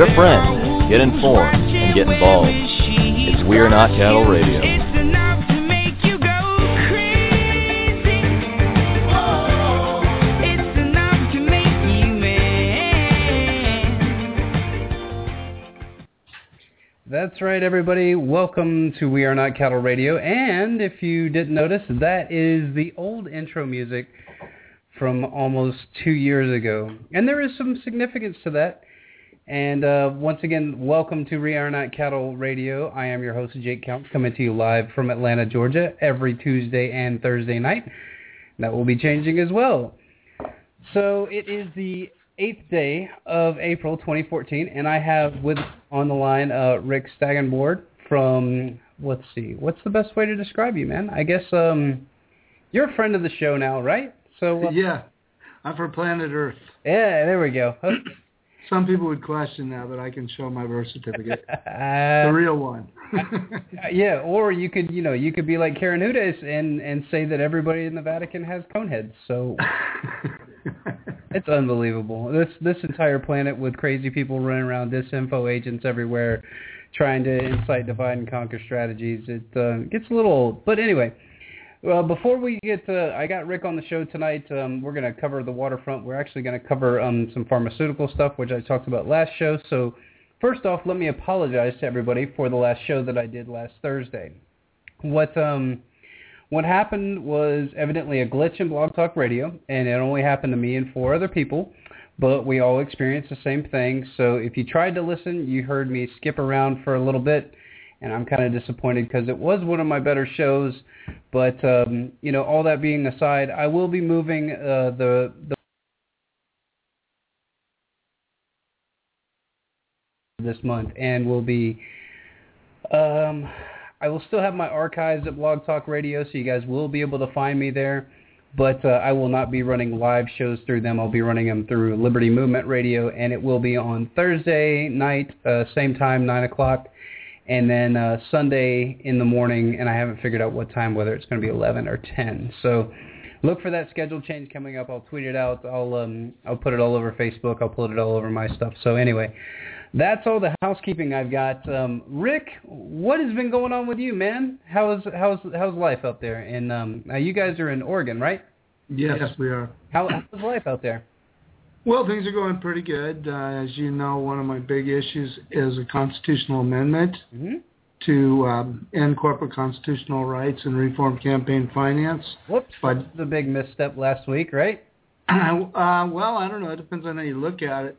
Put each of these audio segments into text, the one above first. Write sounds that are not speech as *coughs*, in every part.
Get a friend, get informed, and get involved. It's We Are Not Cattle Radio. That's right, everybody. Welcome to We Are Not Cattle Radio. And if you didn't notice, that is the old intro music from almost two years ago. And there is some significance to that. And uh, once again, welcome to We Are Not Cattle Radio. I am your host, Jake Counts, coming to you live from Atlanta, Georgia, every Tuesday and Thursday night. That will be changing as well. So it is the eighth day of April 2014, and I have with on the line uh, Rick Staggenborg from, let's see, what's the best way to describe you, man? I guess um, you're a friend of the show now, right? So uh, Yeah, I'm from planet Earth. Yeah, there we go. Some people would question that, but I can show my birth certificate, *laughs* the real one. *laughs* yeah, or you could, you know, you could be like Karen Hudes and and say that everybody in the Vatican has cone heads. So *laughs* it's unbelievable. This this entire planet with crazy people running around, disinfo agents everywhere, trying to incite divide and conquer strategies. It uh, gets a little old. But anyway, well, before we get to, I got Rick on the show tonight. Um, we're going to cover the waterfront. We're actually going to cover um, some pharmaceutical stuff, which I talked about last show. So first off, let me apologize to everybody for the last show that I did last Thursday. What um, what happened was evidently a glitch in Blog Talk Radio, and it only happened to me and four other people, but we all experienced the same thing. So if you tried to listen, you heard me skip around for a little bit, and I'm kind of disappointed because it was one of my better shows. But um, you know, all that being aside, I will be moving uh, the the this month, and will be um, I will still have my archives at Blog Talk Radio, so you guys will be able to find me there. But uh, I will not be running live shows through them. I'll be running them through Liberty Movement Radio, and it will be on Thursday night, uh, same time, 9 o'clock, and then uh, Sunday in the morning, and I haven't figured out what time, whether it's going to be 11 or 10. So look for that schedule change coming up. I'll tweet it out. I'll um, I'll put it all over Facebook. I'll put it all over my stuff. So anyway, that's all the housekeeping I've got. Um, Rick, what has been going on with you, man? How's how's how's life out there? And um, now you guys are in Oregon, right? Yes, yes. we are. How, how's life out there? Well, things are going pretty good. Uh, as you know, one of my big issues is a constitutional amendment mm-hmm. to um, end corporate constitutional rights and reform campaign finance. Whoops! But the big misstep last week, right? *clears throat* Uh, well, I don't know. It depends on how you look at it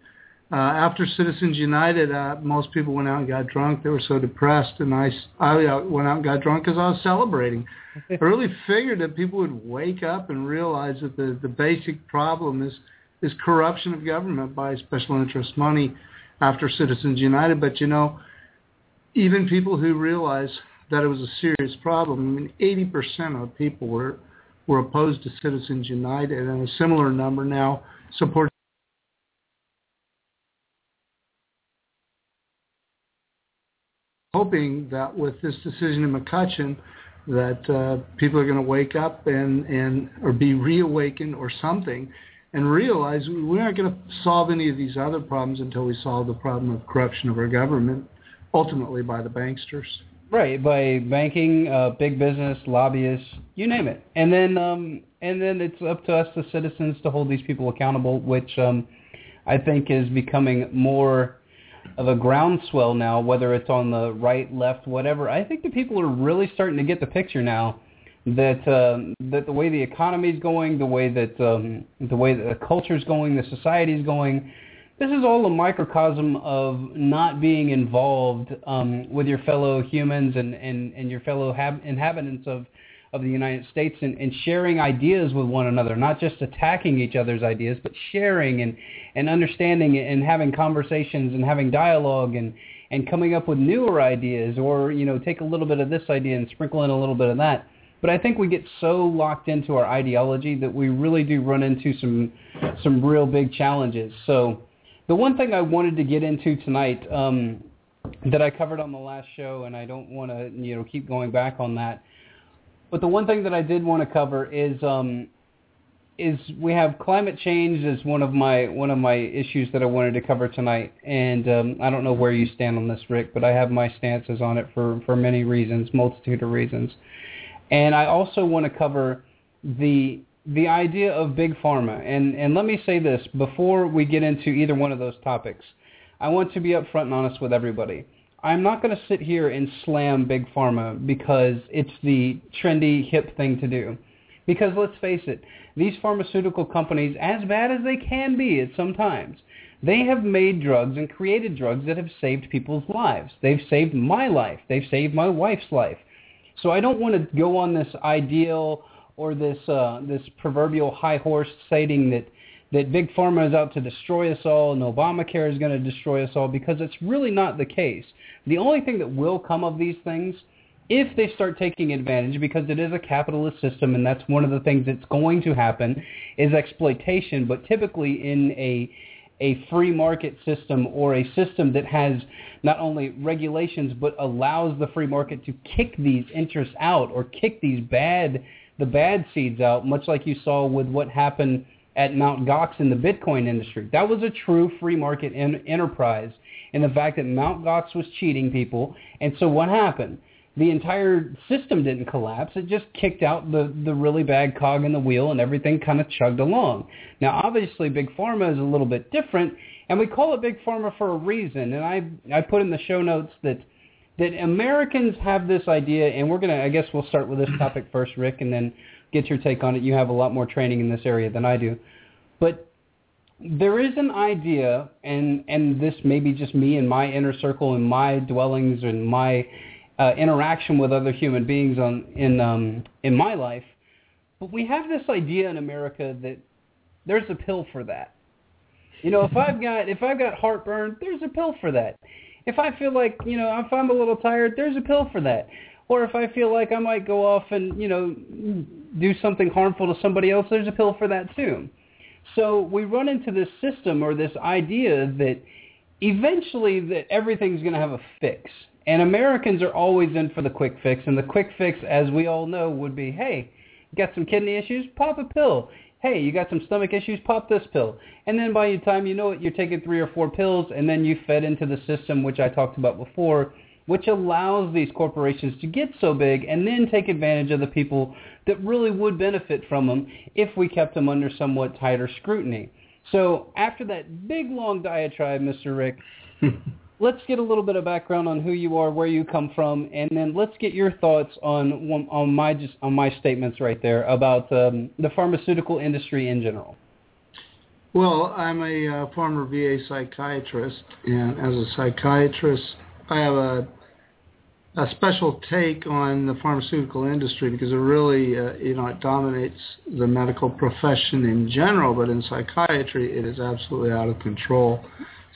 uh, after Citizens United, uh, most people went out and got drunk. They were so depressed, and I, I went out and got drunk because I was celebrating. *laughs* I really figured that people would wake up and realize that the, the basic problem is is corruption of government by special interest money after Citizens United. But you know, even people who realize that it was a serious problem, I mean, 80% of people were were opposed to Citizens United, and a similar number now support hoping that with this decision in McCutcheon, that uh, people are going to wake up and, and or be reawakened or something and realize we aren't going to solve any of these other problems until we solve the problem of corruption of our government, ultimately by the banksters. Right, by banking, uh, big business, lobbyists, you name it. And then um, and then it's up to us, the citizens, to hold these people accountable, which um, I think is becoming more of a groundswell now, whether it's on the right, left, whatever. I think the people are really starting to get the picture now that um, that the way the economy is going, the way that um, the way that the culture is going, the society is going, this is all a microcosm of not being involved um, with your fellow humans and, and, and your fellow hab- inhabitants of of the United States and, and sharing ideas with one another, not just attacking each other's ideas, but sharing and, and understanding and having conversations and having dialogue and, and coming up with newer ideas or, you know, take a little bit of this idea and sprinkle in a little bit of that. But I think we get so locked into our ideology that we really do run into some some real big challenges. So the one thing I wanted to get into tonight um, that I covered on the last show, and I don't want to you know keep going back on that, but the one thing that I did want to cover is um, is we have climate change as one of my one of my issues that I wanted to cover tonight, and um, I don't know where you stand on this, Rick, but I have my stances on it for for many reasons, multitude of reasons, and I also want to cover the the idea of big pharma. And and let me say this before we get into either one of those topics, I want to be upfront and honest with everybody. I'm not going to sit here and slam big pharma because it's the trendy hip thing to do. Because let's face it, these pharmaceutical companies, as bad as they can be at some times, they have made drugs and created drugs that have saved people's lives. They've saved my life. They've saved my wife's life. So I don't want to go on this ideal or this uh, this proverbial high horse stating that that big pharma is out to destroy us all and Obamacare is going to destroy us all because it's really not the case. The only thing that will come of these things if they start taking advantage, because it is a capitalist system, and that's one of the things that's going to happen, is exploitation. But typically in a a free market system or a system that has not only regulations but allows the free market to kick these interests out or kick these bad the bad seeds out, much like you saw with what happened at Mt. Gox in the Bitcoin industry. That was a true free market en- enterprise and the fact that Mt. Gox was cheating people. And so what happened? The entire system didn't collapse. It just kicked out the, the really bad cog in the wheel and everything kind of chugged along. Now, obviously, Big Pharma is a little bit different, and we call it Big Pharma for a reason. And I, I put in the show notes that, that Americans have this idea, and we're going to, I guess we'll start with this topic *coughs* first, Rick, and then get your take on it. You have a lot more training in this area than I do. But there is an idea, and, and this may be just me and my inner circle and my dwellings and my interaction with other human beings on in um, in my life. But we have this idea in America that there's a pill for that. You know, if I've got if I've got heartburn, there's a pill for that. If I feel like you know if I'm a little tired, there's a pill for that. Or if I feel like I might go off and you know do something harmful to somebody else, there's a pill for that too. So we run into this system or this idea that eventually that everything's going to have a fix. And Americans are always in for the quick fix, and the quick fix, as we all know, would be, hey, you got some kidney issues? Pop a pill. Hey, you got some stomach issues? Pop this pill. And then by the time you know it, you're taking three or four pills, and then you fed into the system, which I talked about before, which allows these corporations to get so big and then take advantage of the people that really would benefit from them if we kept them under somewhat tighter scrutiny. So after that big long diatribe, Mr. Rick, *laughs* let's get a little bit of background on who you are, where you come from, and then let's get your thoughts on on my just on my statements right there about um, the pharmaceutical industry in general. Well, I'm a uh, former VA psychiatrist, and as a psychiatrist, I have a a special take on the pharmaceutical industry because it really, uh, you know, it dominates the medical profession in general, but in psychiatry, it is absolutely out of control.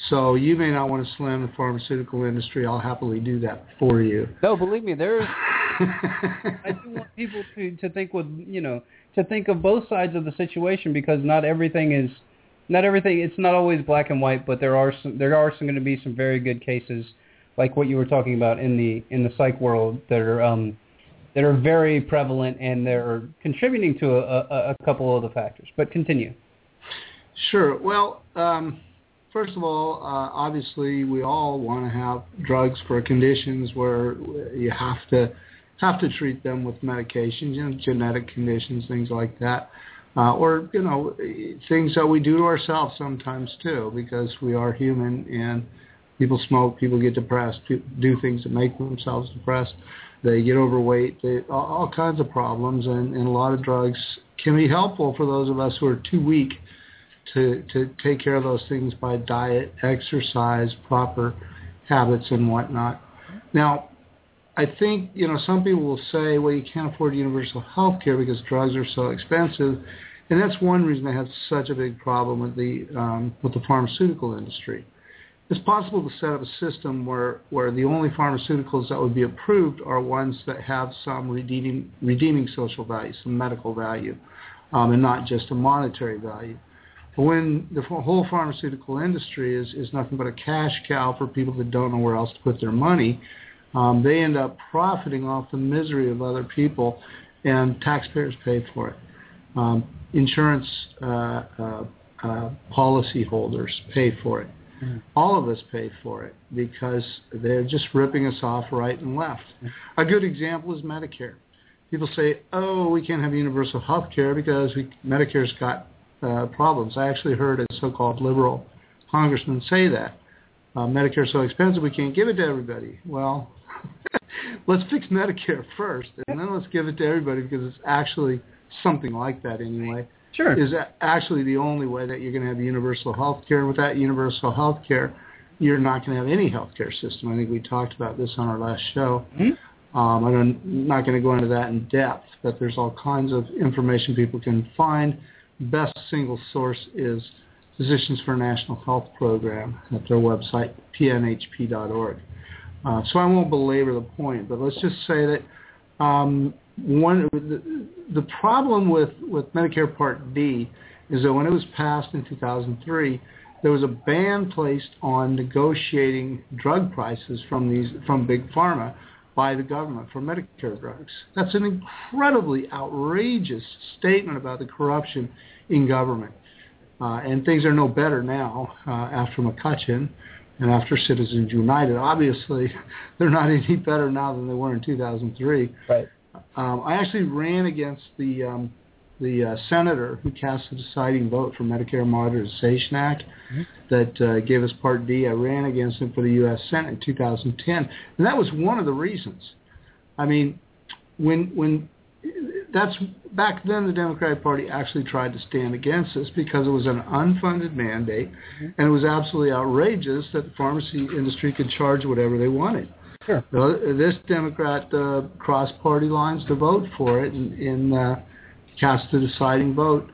So you may not want to slam the pharmaceutical industry. I'll happily do that for you. No, believe me, there's. *laughs* I do want people to to think with you know to think of both sides of the situation because not everything is not everything. It's not always black and white, but there are some, there are some going to be some very good cases like what you were talking about in the in the psych world that are um, that are very prevalent and they're contributing to a, a, a couple of the factors. But continue. Sure. Well. Um, first of all, uh, obviously, we all want to have drugs for conditions where you have to have to treat them with medications, you know, genetic conditions, things like that, uh, or you know, things that we do to ourselves sometimes too, because we are human and people smoke, people get depressed, do things that make themselves depressed. They get overweight, they, all, all kinds of problems, and, and a lot of drugs can be helpful for those of us who are too weak to, to take care of those things by diet, exercise, proper habits, and whatnot. Now, I think you know some people will say, well, you can't afford universal health care because drugs are so expensive, and that's one reason they have such a big problem with the um, with the pharmaceutical industry. It's possible to set up a system where, where the only pharmaceuticals that would be approved are ones that have some redeeming, redeeming social value, some medical value, um, and not just a monetary value when the whole pharmaceutical industry is, is nothing but a cash cow for people that don't know where else to put their money, um, they end up profiting off the misery of other people, and taxpayers pay for it. Um, insurance uh, uh, uh, policy holders pay for it. Mm. All of us pay for it because they're just ripping us off right and left. A good example is Medicare. People say, "Oh, we can't have universal health care because we, Medicare's got uh, problems." I actually heard a so-called liberal congressman say that. Uh, Medicare's so expensive, we can't give it to everybody. Well, *laughs* let's fix Medicare first, and then let's give it to everybody because it's actually something like that anyway. Sure. Is actually the only way that you're going to have universal health care. And without universal health care, you're not going to have any health care system. I think we talked about this on our last show. Mm-hmm. Um, I'm not going to go into that in depth, but there's all kinds of information people can find. Best single source is Physicians for National Health Program at their website, pnhp.org. Uh, so I won't belabor the point, but let's just say that um, one the, the problem with, with Medicare Part D is that when it was passed in 2003, there was a ban placed on negotiating drug prices from these from big pharma by the government for Medicare drugs. That's an incredibly outrageous statement about the corruption in government. Uh, and things are no better now uh, after McCutcheon and after Citizens United. Obviously, *laughs* they're not any better now than they were in 2003. Right. Um, I actually ran against the um, the uh, senator who cast the deciding vote for Medicare Modernization Act mm-hmm. that uh, gave us Part D. I ran against him for the U.S. Senate in 2010, and that was one of the reasons. I mean, when when that's back then the Democratic Party actually tried to stand against this because it was an unfunded mandate mm-hmm. and it was absolutely outrageous that the pharmacy industry could charge whatever they wanted. Sure. this Democrat uh, crossed party lines to vote for it in, and uh, cast the deciding vote.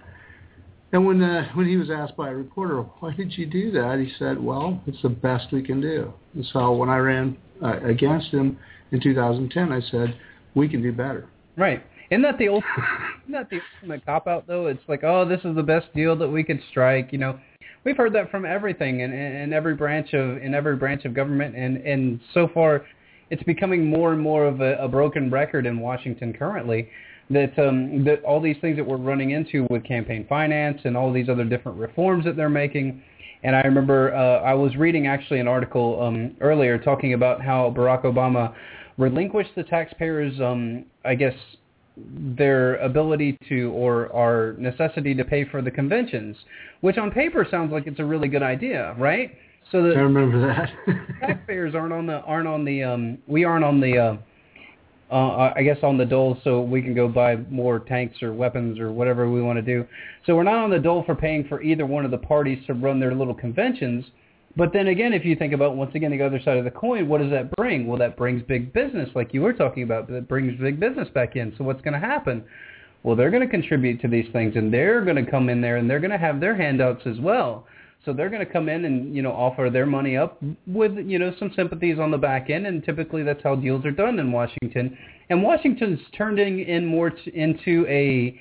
And when uh, when he was asked by a reporter, why did you do that? He said, well, it's the best we can do. And so when I ran uh, against him in 2010, I said, we can do better. Right. Isn't that the old, isn't that the ultimate cop out though? It's like, oh, this is the best deal that we could strike. You know, we've heard that from everything in, in every branch of in every branch of government, and and so far, it's becoming more and more of a, a broken record in Washington currently. That um, that all these things that we're running into with campaign finance and all these other different reforms that they're making. And I remember uh, I was reading actually an article um, earlier talking about how Barack Obama relinquished the taxpayers, um, I guess, their ability to or our necessity to pay for the conventions, which on paper sounds like it's a really good idea, right? So the I remember that. *laughs* taxpayers aren't on the aren't on the um we aren't on the uh, uh I guess on the dole so we can go buy more tanks or weapons or whatever we want to do. So we're not on the dole for paying for either one of the parties to run their little conventions. But then again, if you think about once again the other side of the coin, what does that bring? Well, that brings big business, like you were talking about. That brings big business back in. So what's going to happen? Well, they're going to contribute to these things, and they're going to come in there, and they're going to have their handouts as well. So they're going to come in and you know offer their money up with you know some sympathies on the back end, and typically that's how deals are done in Washington. And Washington's turning in more t- into a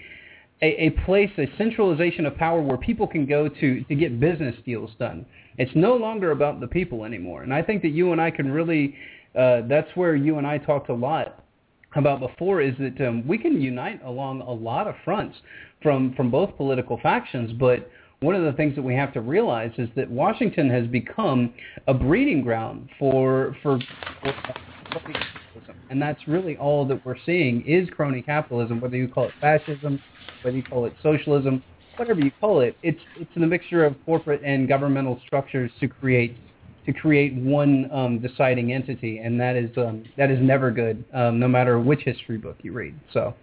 a, a place, a centralization of power where people can go to to get business deals done. It's no longer about the people anymore. And I think that you and I can really, uh, that's where you and I talked a lot about before is that um, we can unite along a lot of fronts from, from both political factions, but one of the things that we have to realize is that Washington has become a breeding ground for for, for capitalism, and that's really all that we're seeing is crony capitalism. Whether you call it fascism, whether you call it socialism, whatever you call it, it's it's a mixture of corporate and governmental structures to create to create one um, deciding entity, and that is um, that is never good, um, no matter which history book you read. So,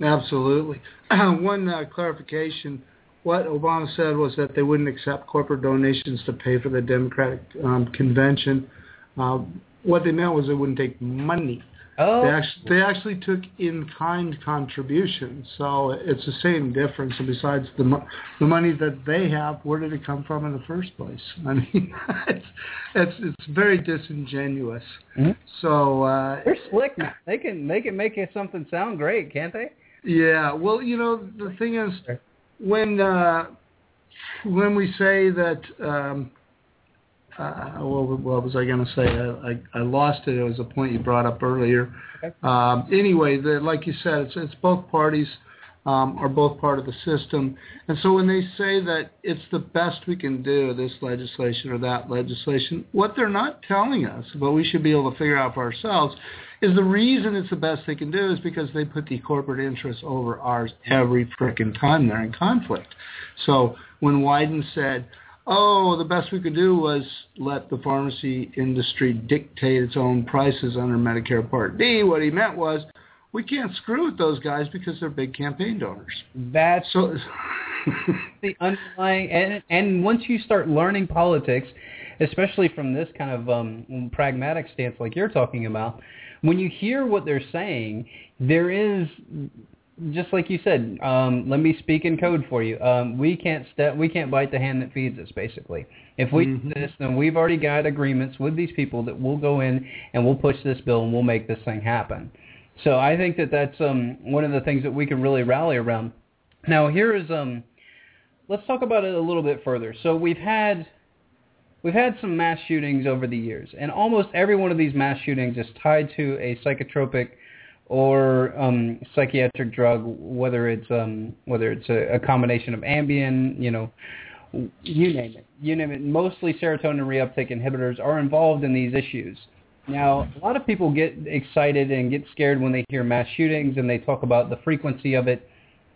absolutely. *clears throat* one uh, clarification: what Obama said was that they wouldn't accept corporate donations to pay for the Democratic um, convention. Uh, what they meant was they wouldn't take money Oh. They actually, they actually took in-kind contributions, so it's the same difference. And besides the mo- the money that they have, where did it come from in the first place? *laughs* I mean, it's it's it's very disingenuous. Mm-hmm. So uh, they're slick now. They can they can make it something sound great, can't they? Yeah. Well, you know, the thing is, when uh, when we say that. Um, uh, what, what was I going to say? I, I, I lost it. It was a point you brought up earlier. Okay. Um, anyway, the, like you said, it's, it's both parties um, are both part of the system. And so when they say that it's the best we can do, this legislation or that legislation, what they're not telling us, but we should be able to figure out for ourselves, is the reason it's the best they can do is because they put the corporate interests over ours every frickin' time they're in conflict. So when Wyden said, oh, the best we could do was let the pharmacy industry dictate its own prices under Medicare Part D, what he meant was, we can't screw with those guys because they're big campaign donors. That's so *laughs* the underlying, and and once you start learning politics, especially from this kind of um, pragmatic stance like you're talking about, when you hear what they're saying, there is just like you said, um, let me speak in code for you. Um, we can't step, we can't bite the hand that feeds us. Basically, if we mm-hmm. do this, then we've already got agreements with these people that we'll go in and we'll push this bill and we'll make this thing happen. So I think that that's um, one of the things that we can really rally around. Now here is um, let's talk about it a little bit further. So we've had we've had some mass shootings over the years, and almost every one of these mass shootings is tied to a psychotropic or um, psychiatric drug, whether it's um, whether it's a, a combination of Ambien, you know, you name it, you name it. Mostly serotonin reuptake inhibitors are involved in these issues. Now, a lot of people get excited and get scared when they hear mass shootings and they talk about the frequency of it.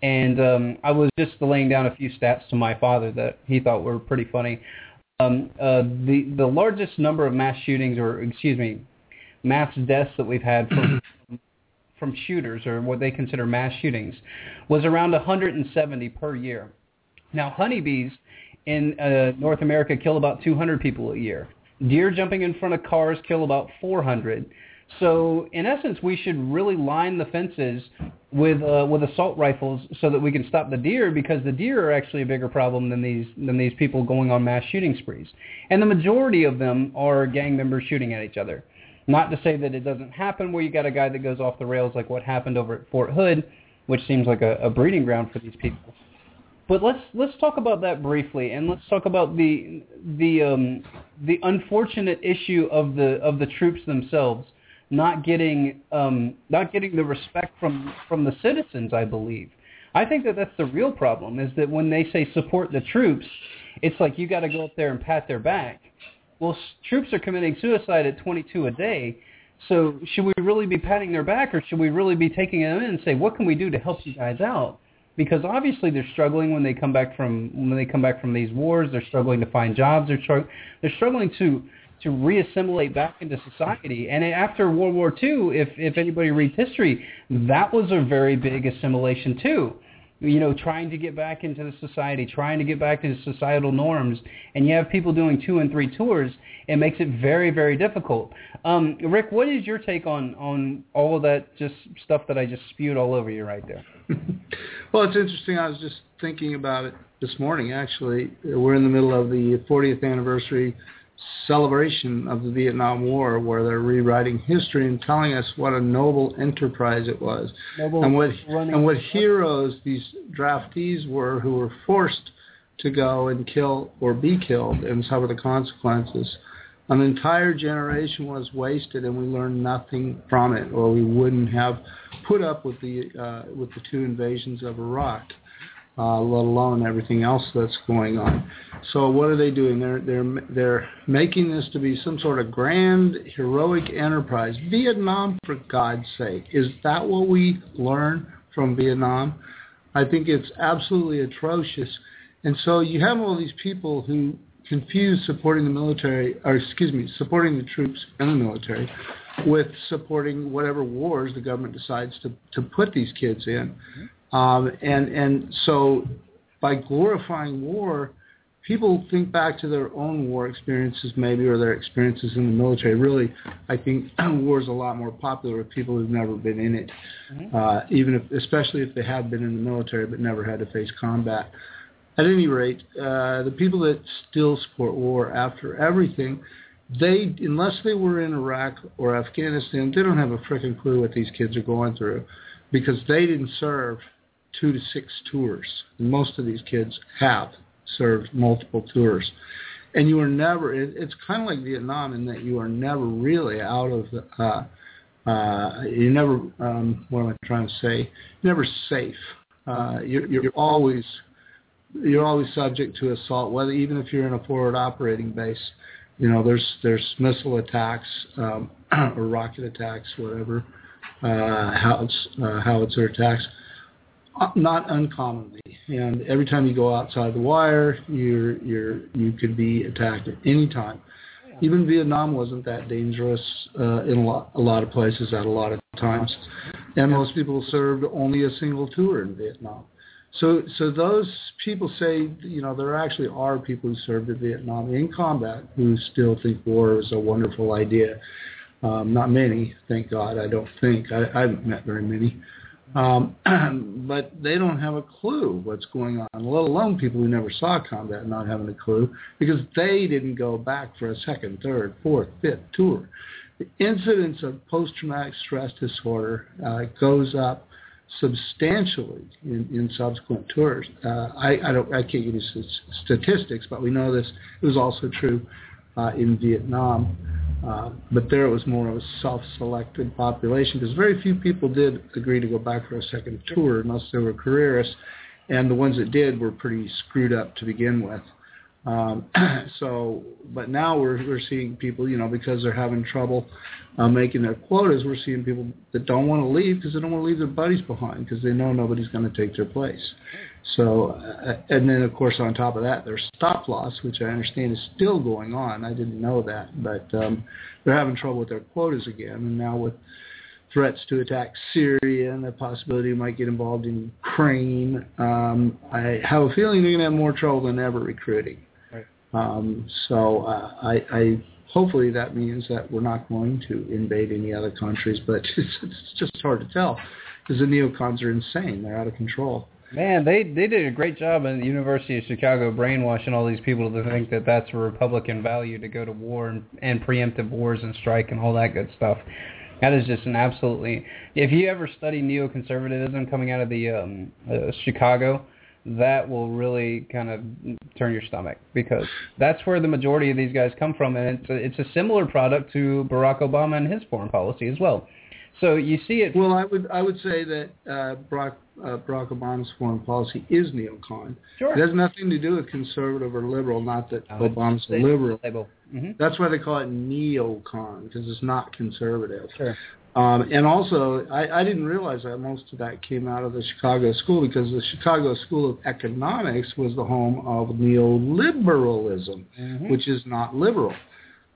And um, I was just laying down a few stats to my father that he thought were pretty funny. Um, uh, the the largest number of mass shootings, or excuse me, mass deaths that we've had from *clears throat* from shooters, or what they consider mass shootings, was around 170 per year. Now, honeybees in uh, North America kill about 200 people a year. Deer jumping in front of cars kill about 400. So in essence, we should really line the fences with uh, with assault rifles so that we can stop the deer because the deer are actually a bigger problem than these than these people going on mass shooting sprees. And the majority of them are gang members shooting at each other. Not to say that it doesn't happen where you got a guy that goes off the rails like what happened over at Fort Hood, which seems like a, a breeding ground for these people. But let's let's talk about that briefly, and let's talk about the the um, the unfortunate issue of the of the troops themselves not getting um, not getting the respect from from the citizens. I believe. I think that that's the real problem. Is that when they say support the troops, it's like you got to go up there and pat their back. Well, troops are committing suicide at 22 a day. So should we really be patting their back, or should we really be taking them in and say, what can we do to help you guys out? Because obviously they're struggling when they come back from when they come back from these wars. They're struggling to find jobs. They're they're struggling to to reassimilate back into society. And after World War II, if if anybody reads history, that was a very big assimilation too. You know, trying to get back into the society, trying to get back to societal norms, and you have people doing two and three tours. It makes it very, very difficult. Um, Rick, what is your take on on all of that just stuff that I just spewed all over you right there? *laughs* well, it's interesting. I was just thinking about it this morning. Actually, we're in the middle of the 40th anniversary celebration of the Vietnam War, where they're rewriting history and telling us what a noble enterprise it was, noble and what and what heroes these draftees were, who were forced to go and kill or be killed and suffer the consequences. An entire generation was wasted, and we learned nothing from it, or we wouldn't have put up with the uh, with the two invasions of Iraq, uh, let alone everything else that's going on. So what are they doing? They're they're they're making this to be some sort of grand heroic enterprise. Vietnam, for God's sake, is that what we learn from Vietnam? I think it's absolutely atrocious. And so you have all these people who confuse supporting the military, or excuse me, supporting the troops and the military with supporting whatever wars the government decides to, to put these kids in. Mm-hmm. Um, and, and so by glorifying war, people think back to their own war experiences maybe or their experiences in the military. Really, I think *clears throat* war is a lot more popular with people who've never been in it, mm-hmm. uh, even if, especially if they have been in the military but never had to face combat. At any rate, uh, the people that still support war after everything, they, unless they were in Iraq or Afghanistan, they don't have a freaking clue what these kids are going through because they didn't serve two to six tours. And most of these kids have served multiple tours. And you are never, it, it's kind of like Vietnam in that you are never really out of the, uh, uh, you never, um, what am I trying to say? You're never safe Uh, you're, you're always you're always subject to assault, whether even if you're in a forward operating base. You know, there's there's missile attacks um, *clears throat* or rocket attacks, whatever, uh, howitz, uh, howitzer attacks, uh, not uncommonly. And every time you go outside the wire, you're you're you could be attacked at any time. Even Vietnam wasn't that dangerous uh, in a lot, a lot of places at a lot of times, and most people served only a single tour in Vietnam. So, so those people say, you know, there actually are people who served in Vietnam in combat who still think war is a wonderful idea. Um, not many, thank God. I don't think I, I haven't met very many, um, *clears throat* but they don't have a clue what's going on. Let alone people who never saw combat not having a clue because they didn't go back for a second, third, fourth, fifth tour. The incidence of post-traumatic stress disorder uh, goes up substantially in, in subsequent tours. Uh, I, I, don't, I can't give you statistics, but we know this. It was also true uh, in Vietnam, uh, but there it was more of a self-selected population because very few people did agree to go back for a second tour unless they were careerists, and the ones that did were pretty screwed up to begin with. Um, *clears throat* so, but now we're we're seeing people, you know, because they're having trouble uh, making their quotas, we're seeing people that don't want to leave because they don't want to leave their buddies behind because they know nobody's going to take their place. So, uh, and then of course on top of that, there's stop loss, which I understand is still going on. I didn't know that, but um, they're having trouble with their quotas again, and now with threats to attack Syria and the possibility we might get involved in Ukraine, um, I have a feeling they're going to have more trouble than ever recruiting. Um, so uh, I, I hopefully that means that we're not going to invade any other countries, but *laughs* it's, it's just hard to tell because the neocons are insane; they're out of control. Man, they they did a great job at the University of Chicago brainwashing all these people to think that that's a Republican value to go to war and, and preemptive wars and strike and all that good stuff. That is just an absolutely. If you ever study neoconservatism coming out of the um, uh, Chicago, that will really kind of turn your stomach because that's where the majority of these guys come from, and it's a, it's a similar product to Barack Obama and his foreign policy as well. So you see it. Well, I would I would say that uh, Barack uh, Barack Obama's foreign policy is neocon. Sure. It has nothing to do with conservative or liberal. Not that Obama's a liberal. Mm-hmm. That's why they call it neocon because it's not conservative. Sure. Um, and also, I, I didn't realize that most of that came out of the Chicago School because the Chicago School of Economics was the home of neoliberalism, mm-hmm. which is not liberal.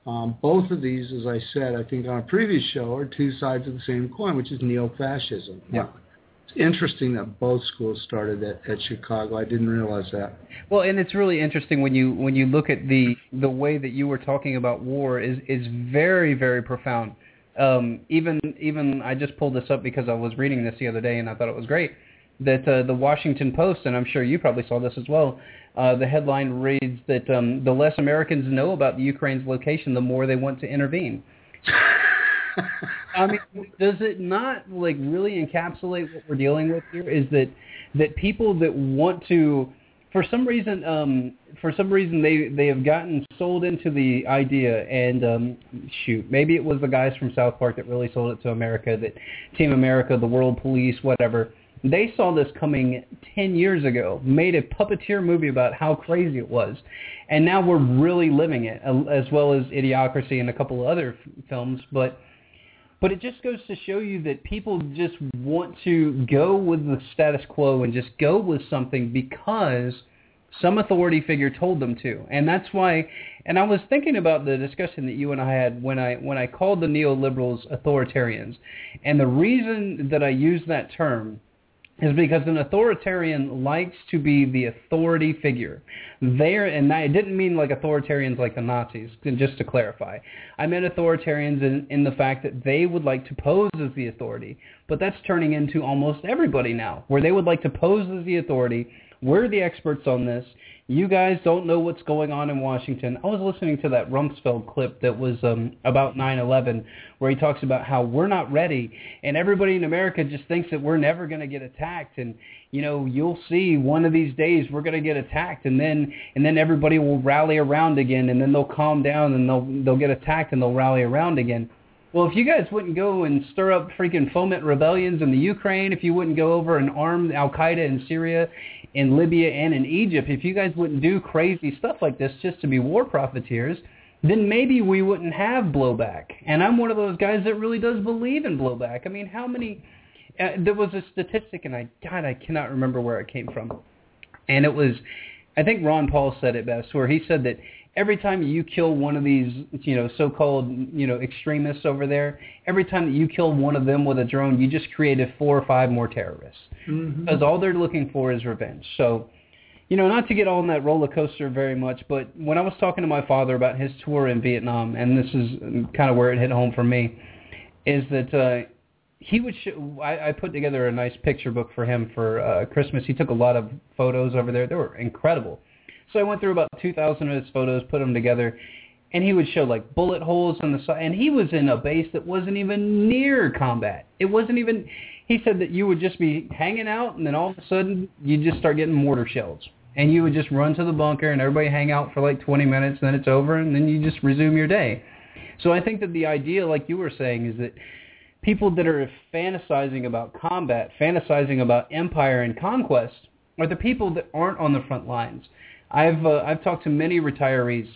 Um, both of these, as I said, I think on a previous show, are two sides of the same coin, which is neo-fascism. Yeah. It's interesting that both schools started at, at Chicago. I didn't realize that. Well, and it's really interesting when you when you look at the the way that you were talking about war is is very very profound um, even even I just pulled this up because I was reading this the other day and I thought it was great that uh, the Washington Post and I'm sure you probably saw this as well. Uh, the headline reads that um, the less Americans know about the Ukraine's location, the more they want to intervene. I mean, does it not like really encapsulate what we're dealing with here? Is that that people that want to for some reason, um, for some reason, they they have gotten sold into the idea, and um, shoot, maybe it was the guys from South Park that really sold it to America, that Team America, the World Police, whatever. They saw this coming ten years ago, made a puppeteer movie about how crazy it was, and now we're really living it, as well as Idiocracy and a couple of other f- films, but but it just goes to show you that people just want to go with the status quo and just go with something because some authority figure told them to. And that's why and I was thinking about the discussion that you and I had when I when I called the neoliberals authoritarians. And the reason that I use that term is because an authoritarian likes to be the authority figure. There, and I didn't mean like authoritarians like the Nazis, just to clarify. I meant authoritarians in, in the fact that they would like to pose as the authority. But that's turning into almost everybody now, where they would like to pose as the authority. We're the experts on this. You guys don't know what's going on in Washington. I was listening to that Rumsfeld clip that was um, about 9/11, where he talks about how we're not ready, and everybody in America just thinks that we're never going to get attacked, and you know you'll see one of these days we're going to get attacked, and then and then everybody will rally around again, and then they'll calm down, and they'll they'll get attacked, and they'll rally around again. Well, if you guys wouldn't go and stir up freaking foment rebellions in the Ukraine, if you wouldn't go over and arm Al Qaeda in Syria, in Libya, and in Egypt, if you guys wouldn't do crazy stuff like this just to be war profiteers, then maybe we wouldn't have blowback. And I'm one of those guys that really does believe in blowback. I mean, how many? Uh, there was a statistic, and I God, I cannot remember where it came from, and it was, I think Ron Paul said it best, where he said that every time you kill one of these, you know, so-called, you know, extremists over there, every time that you kill one of them with a drone, you just created four or five more terrorists. Mm-hmm. Because all they're looking for is revenge. So, you know, not to get on that roller coaster very much, but when I was talking to my father about his tour in Vietnam, and this is kind of where it hit home for me, is that uh, he would. Show, I, I put together a nice picture book for him for uh, Christmas. He took a lot of photos over there. They were incredible so I went through about 2,000 of his photos, put them together, and he would show like bullet holes on the side. And he was in a base that wasn't even near combat. It wasn't even. He said that you would just be hanging out, and then all of a sudden you just start getting mortar shells, and you would just run to the bunker, and everybody hang out for like 20 minutes, and then it's over, and then you just resume your day. So I think that the idea, like you were saying, is that people that are fantasizing about combat, fantasizing about empire and conquest, are the people that aren't on the front lines I've uh, I've talked to many retirees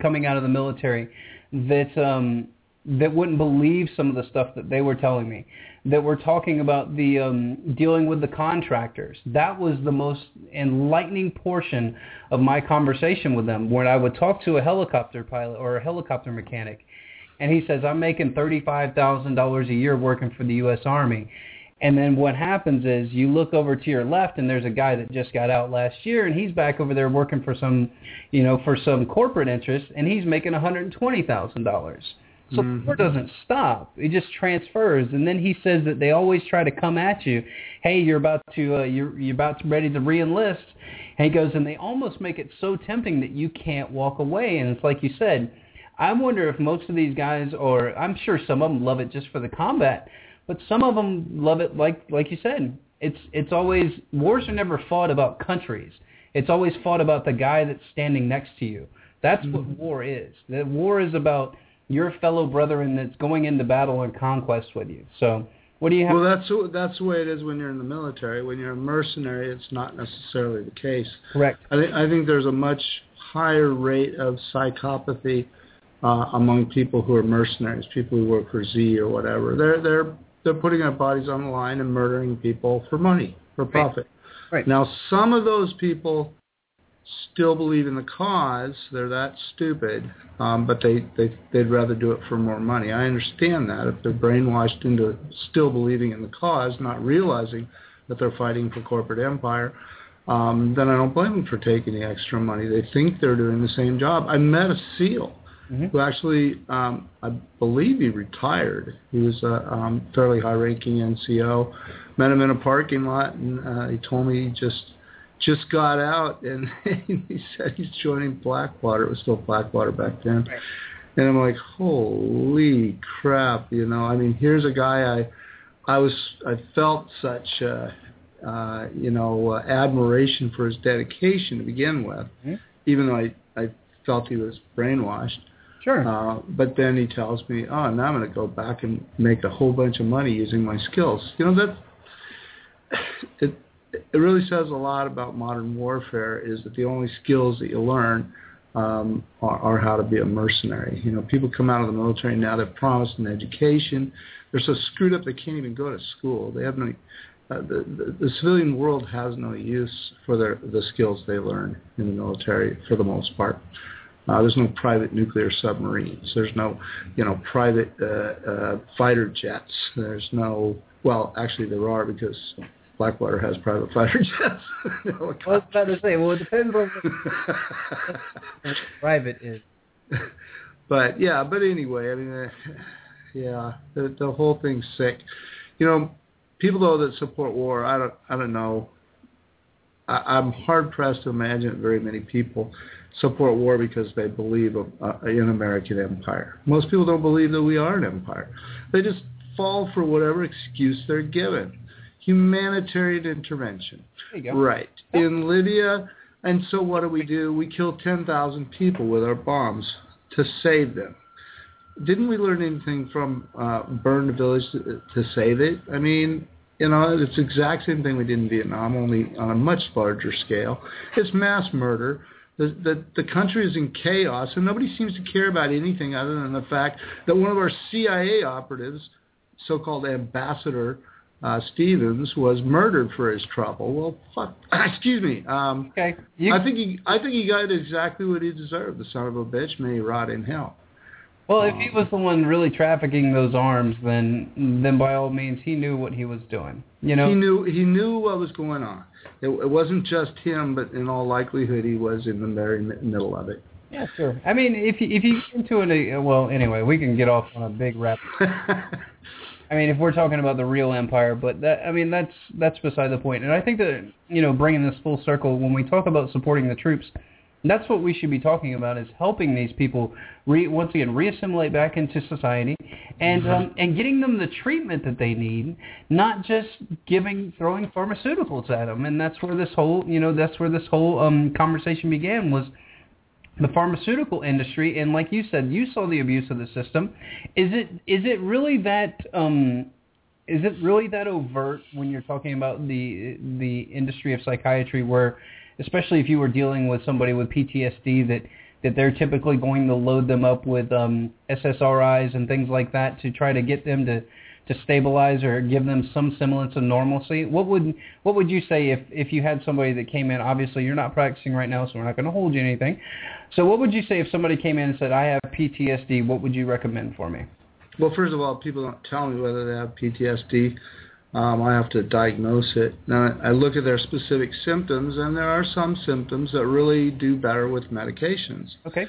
coming out of the military that um, that wouldn't believe some of the stuff that they were telling me. That were talking about the um, dealing with the contractors. That was the most enlightening portion of my conversation with them. When I would talk to a helicopter pilot or a helicopter mechanic, and he says, "I'm making thirty-five thousand dollars a year working for the U.S. Army." And then what happens is you look over to your left and there's a guy that just got out last year and he's back over there working for some, you know, for some corporate interest and he's making $120,000. So mm-hmm. the doesn't stop. It just transfers. And then he says that they always try to come at you. Hey, you're about to uh, you're you're about to ready to reenlist. And he goes and they almost make it so tempting that you can't walk away. And it's like you said, I wonder if most of these guys, or I'm sure some of them love it just for the combat, but some of them love it like like you said. It's it's always wars are never fought about countries. It's always fought about the guy that's standing next to you. That's mm-hmm. what war is. The war is about your fellow brethren that's going into battle and conquest with you. So what do you have? Well, that's that's the way it is when you're in the military. When you're a mercenary, it's not necessarily the case. Correct. I think I think there's a much higher rate of psychopathy uh, among people who are mercenaries, people who work for Xe or whatever. They're they're they're putting their bodies on the line and murdering people for money, for profit. Right. right. Now, some of those people still believe in the cause. They're that stupid, um, but they, they they'd rather do it for more money. I understand that if they're brainwashed into still believing in the cause, not realizing that they're fighting for corporate empire, um, then I don't blame them for taking the extra money. They think they're doing the same job. I met a SEAL mm-hmm. who actually, um, I believe he retired. He was a um, fairly high-ranking NCO. Met him in a parking lot, and uh, he told me he just just got out, and *laughs* he said he's joining Blackwater. It was still Blackwater back then. Right. And I'm like, holy crap, you know. I mean, here's a guy I, I was, I felt such, uh, uh, you know, uh, admiration for his dedication to begin with, mm-hmm. even though I, I felt he was brainwashed. Sure. Uh, but then he tells me, oh, now I'm going to go back and make a whole bunch of money using my skills. You know, that *sighs* it, it really says a lot about modern warfare is that the only skills that you learn um, are, are how to be a mercenary. You know, people come out of the military now, they're promised an education. They're so screwed up they can't even go to school. They have no, uh, the, the, the civilian world has no use for their, the skills they learn in the military for the most part. Uh, there's no private nuclear submarines. There's no, you know, private uh, uh, fighter jets. There's no, well, actually there are because Blackwater has private *laughs* fighter jets. *laughs* I was about to say, well, it depends on what *laughs* private is. But yeah, but anyway, I mean, uh, yeah, the, the whole thing's sick. You know, people though that support war, I don't, I don't know. I, I'm hard pressed to imagine very many people support war because they believe uh, in American empire. Most people don't believe that we are an empire. They just fall for whatever excuse they're given. Humanitarian intervention. Right. In Libya, and so what do we do? We kill 10,000 people with our bombs to save them. didn't we learn anything from uh, Burn the Village to, to Save It? I mean, you know, it's the exact same thing we did in Vietnam, only on a much larger scale. It's mass murder. The, the, the country is in chaos, and nobody seems to care about anything other than the fact that one of our CIA operatives, so-called ambassador uh, Stevens, was murdered for his trouble. Well, fuck. *coughs* Excuse me. Um, Okay. You, I think he, I think he got exactly what he deserved. The son of a bitch may rot in hell. Well, if he was the one really trafficking those arms, then then by all means he knew what he was doing. You know. He knew he knew what was going on. It, it wasn't just him, but in all likelihood, he was in the very middle of it. Yeah, sure. I mean, if you, if you get into it, uh, well, anyway, we can get off on a big rap. *laughs* I mean, if we're talking about the real empire, but that I mean that's that's beside the point. And I think that you know, bringing this full circle, when we talk about supporting the troops, that's what we should be talking about is helping these people re, once again reassimilate back into society, and um, *laughs* and getting them the treatment that they need, not just giving throwing pharmaceuticals at them. And that's where this whole you know that's where this whole um, conversation began was the pharmaceutical industry and like you said you saw the abuse of the system is it is it really that um is it really that overt when you're talking about the the industry of psychiatry where especially if you were dealing with somebody with PTSD that that they're typically going to load them up with um SSRIs and things like that to try to get them to to stabilize or give them some semblance of normalcy. What would what would you say if if you had somebody that came in? Obviously, you're not practicing right now, so we're not going to hold you anything. So, what would you say if somebody came in and said, "I have PTSD"? What would you recommend for me? Well, first of all, people don't tell me whether they have PTSD. Um, I have to diagnose it. Now, I look at their specific symptoms, and there are some symptoms that really do better with medications. Okay.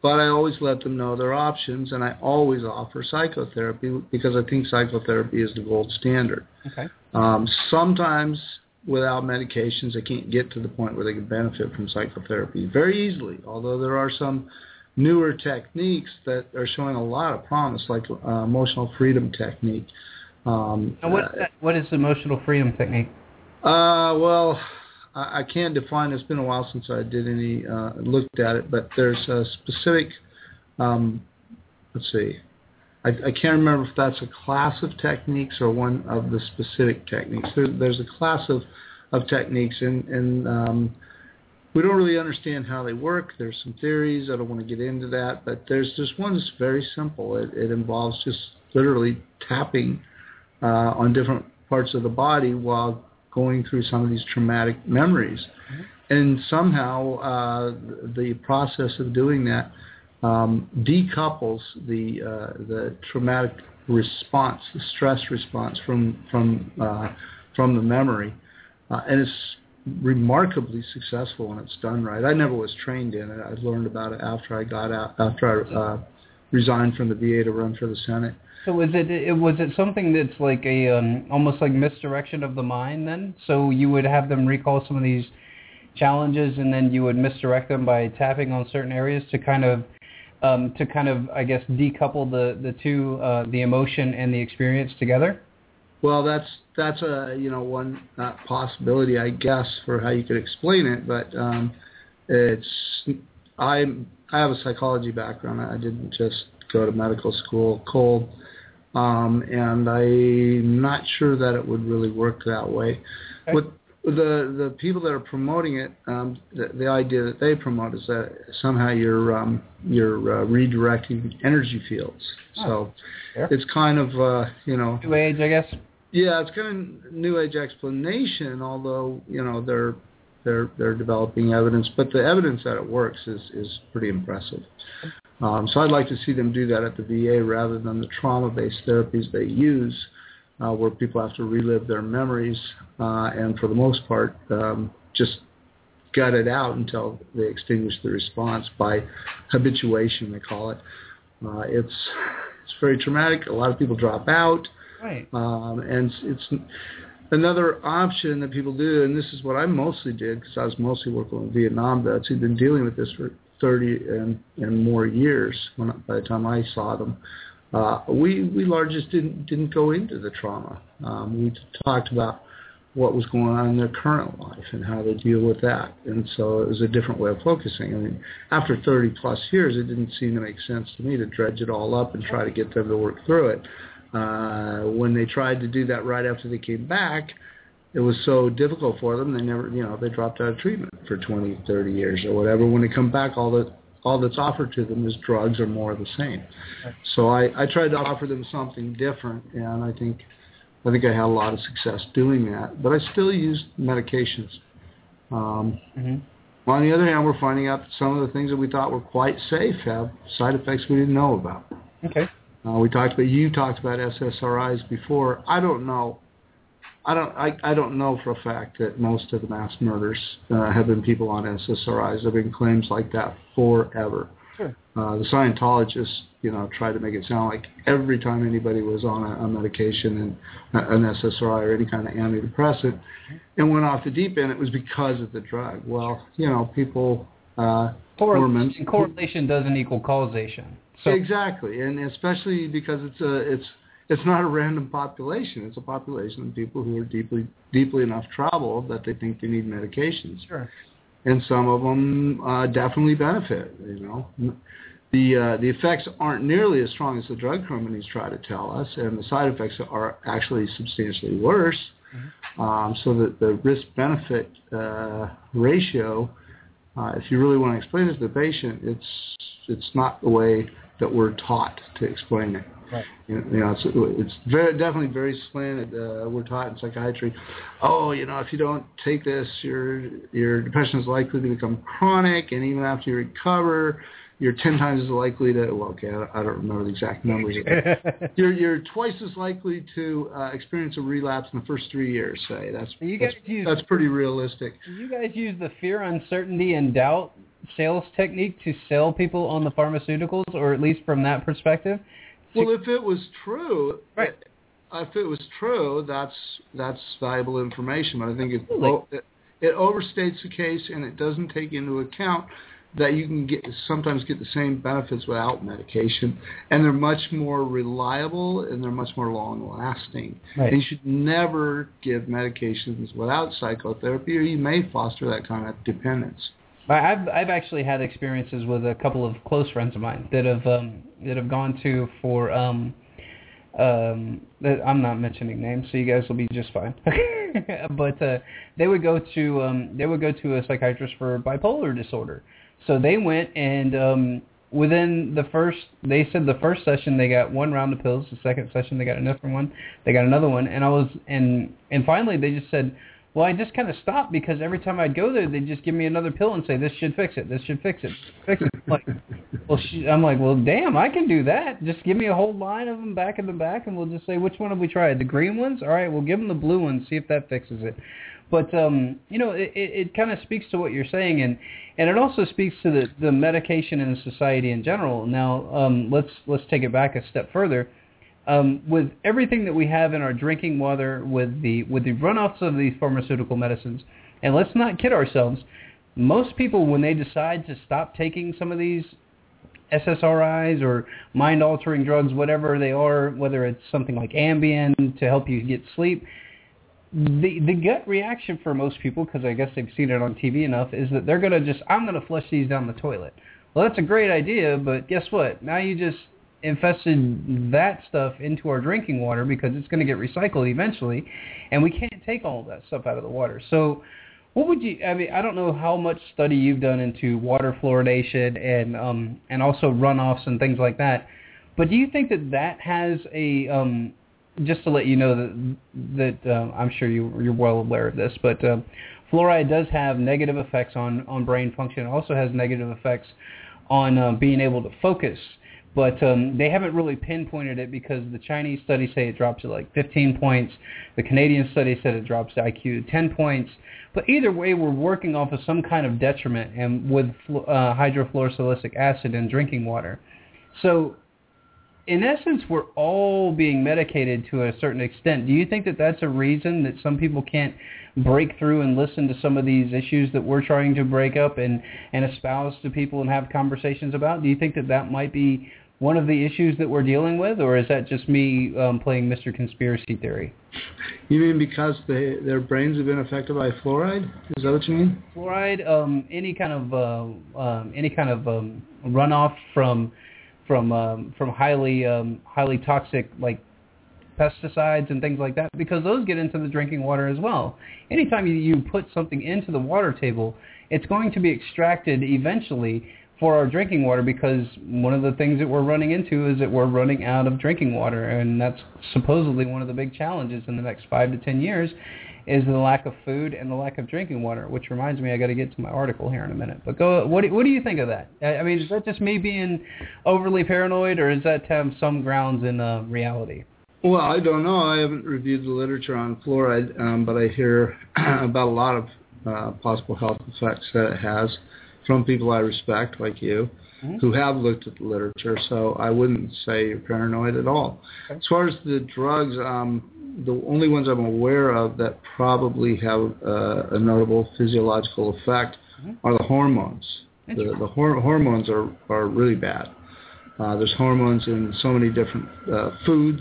But I always let them know their options, and I always offer psychotherapy because I think psychotherapy is the gold standard. Okay. Um, sometimes without medications, they can't get to the point where they can benefit from psychotherapy very easily, although there are some newer techniques that are showing a lot of promise, like uh, emotional freedom technique. Um, And what is that, what is emotional freedom technique? uh, well, I, I can't define. It's been a while since I did any uh, looked at it, but there's a specific. Um, let's see. I, I can't remember if that's a class of techniques or one of the specific techniques. There, there's a class of of techniques, and and um, we don't really understand how they work. There's some theories. I don't want to get into that, but there's this one that's very simple. It, it involves just literally tapping uh, on different parts of the body while going through some of these traumatic memories. And somehow uh, the process of doing that um, decouples the uh, the traumatic response, the stress response from from uh, from the memory, uh, and it's remarkably successful when it's done right. I never was trained in it. I learned about it after I got out, after I resigned from the VA to run for the Senate. So was it, it was it something that's like a um, almost like misdirection of the mind then? So you would have them recall some of these challenges and then you would misdirect them by tapping on certain areas to kind of um, to kind of I guess decouple the the two uh, the emotion and the experience together. Well, that's that's a you know one uh, possibility, I guess, for how you could explain it. But um, it's I I have a psychology background. I didn't just go to medical school cold, um, and I'm not sure that it would really work that way. Okay. What the the people that are promoting it, um, the, the idea that they promote is that somehow you're um, you're uh, redirecting energy fields. So fair. it's kind of uh, you know New age, I guess. yeah, it's kind of new age explanation, although you know they're they're they're developing evidence, but the evidence that it works is is pretty impressive. Um, so I'd like to see them do that at the VA rather than the trauma-based therapies they use, uh, where people have to relive their memories uh, and for the most part um, just gut it out until they extinguish the response by habituation, they call it. Uh, it's it's very traumatic. A lot of people drop out. Right. Um, and it's another option that people do, and this is what I mostly did because I was mostly working with Vietnam vets who'd been dealing with this for 30 and, and more years when, by the time I saw them. Uh, we we largely didn't didn't go into the trauma. Um, we talked about what was going on in their current life and how they deal with that. And so it was a different way of focusing. I mean, after 30 plus years, it didn't seem to make sense to me to dredge it all up and try to get them to work through it. Uh, when they tried to do that right after they came back, it was so difficult for them. They never, you know, they dropped out of treatment for 20, 30 years or whatever. When they come back, all that all that's offered to them is drugs or more of the same. So I, I tried to offer them something different, and I think I think I had a lot of success doing that. But I still use medications. Um, mm-hmm. On the other hand, we're finding out that some of the things that we thought were quite safe have side effects we didn't know about. Okay. Uh, we talked about you talked about SSRIs before. I don't know. I don't. I, I don't know for a fact that most of the mass murders uh, have been people on SSRIs. There have been claims like that forever. Sure. Uh, the Scientologists, you know, tried to make it sound like every time anybody was on a, a medication and uh, an SSRI or any kind of antidepressant and went off the deep end, it was because of the drug. Well, you know, people. Uh, correlation, correlation doesn't equal causation. So exactly, and especially because it's a it's it's not a random population. It's a population of people who are deeply deeply enough troubled that they think they need medications. Sure. And some of them uh, definitely benefit. You know, the uh, the effects aren't nearly as strong as the drug companies try to tell us, and the side effects are actually substantially worse. Mm-hmm. Um, so that the risk benefit uh, ratio, uh, if you really want to explain it to the patient, it's it's not the way that we're taught to explain it. Right. You know, it's, it's very definitely very slanted. Uh, we're taught in psychiatry, oh, you know, if you don't take this, your your depression is likely to become chronic, and even after you recover, you're ten times as likely to. Well, okay, I, I don't remember the exact numbers. *laughs* you're you're twice as likely to uh, experience a relapse in the first three years. Say that's you guys that's, use, that's pretty realistic. You guys use the fear, uncertainty, and doubt sales technique to sell people on the pharmaceuticals, or at least from that perspective. Well, if it was true, right. If it was true, that's that's valuable information. But I think it, it it overstates the case, and it doesn't take into account that you can get sometimes get the same benefits without medication, and they're much more reliable and they're much more long lasting. Right. And you should never give medications without psychotherapy, or you may foster that kind of dependence. I've I've actually had experiences with a couple of close friends of mine that have um, that have gone to for um, um, that I'm not mentioning names, so you guys will be just fine. *laughs* but uh, they would go to um, they would go to a psychiatrist for bipolar disorder. So they went and um, within the first they said the first session they got one round of pills. The second session they got another one. They got another one, and I was and and finally they just said well, I just kind of stopped because every time I'd go there, they'd just give me another pill and say, "This should fix it. This should fix it. Fix it." Like, well, she, I'm like, well, damn, I can do that. Just give me a whole line of them back in the back, and we'll just say, which one have we tried? The green ones. All right, we'll give them the blue ones. See if that fixes it. But um, you know, it, it, it kind of speaks to what you're saying, and and it also speaks to the the medication in society in general. Now, um, let's let's take it back a step further um, with everything that we have in our drinking water, with the with the runoffs of these pharmaceutical medicines, and let's not kid ourselves. Most people, when they decide to stop taking some of these SSRIs or mind-altering drugs, whatever they are, whether it's something like Ambien to help you get sleep, the the gut reaction for most people, because I guess they've seen it on TV enough, is that they're gonna just I'm gonna flush these down the toilet. Well, that's a great idea, but guess what? Now you just infested that stuff into our drinking water because it's going to get recycled eventually, and we can't take all that stuff out of the water. So, what would you? I mean, I don't know how much study you've done into water fluoridation and um, and also runoffs and things like that, but do you think that that has a um, just to let you know that that uh, I'm sure you you're well aware of this, but uh, fluoride does have negative effects on on brain function. It also has negative effects on uh, being able to focus but um, they haven't really pinpointed it because the Chinese studies say it drops to like 15 points. The Canadian study said it drops IQ 10 points. But either way, we're working off of some kind of detriment and with uh, hydrofluorosilicic acid in drinking water. So in essence, we're all being medicated to a certain extent. Do you think that that's a reason that some people can't break through and listen to some of these issues that we're trying to break up and, and espouse to people and have conversations about? Do you think that that might be one of the issues that we're dealing with, or is that just me um, playing Mr. Conspiracy Theory? You mean because they, their brains have been affected by fluoride? Is that what you mean? Fluoride, um, any kind of uh, um, any kind of um, runoff from from um, from highly um, highly toxic like pesticides and things like that, because those get into the drinking water as well. Anytime you, you put something into the water table, it's going to be extracted eventually for our drinking water because one of the things that we're running into is that we're running out of drinking water and that's supposedly one of the big challenges in the next five to ten years is the lack of food and the lack of drinking water which reminds me I got to get to my article here in a minute. But go what do, what do you think of that? I mean is that just me being overly paranoid or is that have some grounds in uh, reality? Well I don't know. I haven't reviewed the literature on fluoride um, but I hear *clears throat* about a lot of uh, possible health effects that it has from people I respect, like you, mm-hmm. who have looked at the literature. So I wouldn't say you're paranoid at all. Okay. As far as the drugs, um, the only ones I'm aware of that probably have uh, a notable physiological effect mm-hmm. are the hormones. The, the hor- hormones are, are really bad. Uh, there's hormones in so many different uh, foods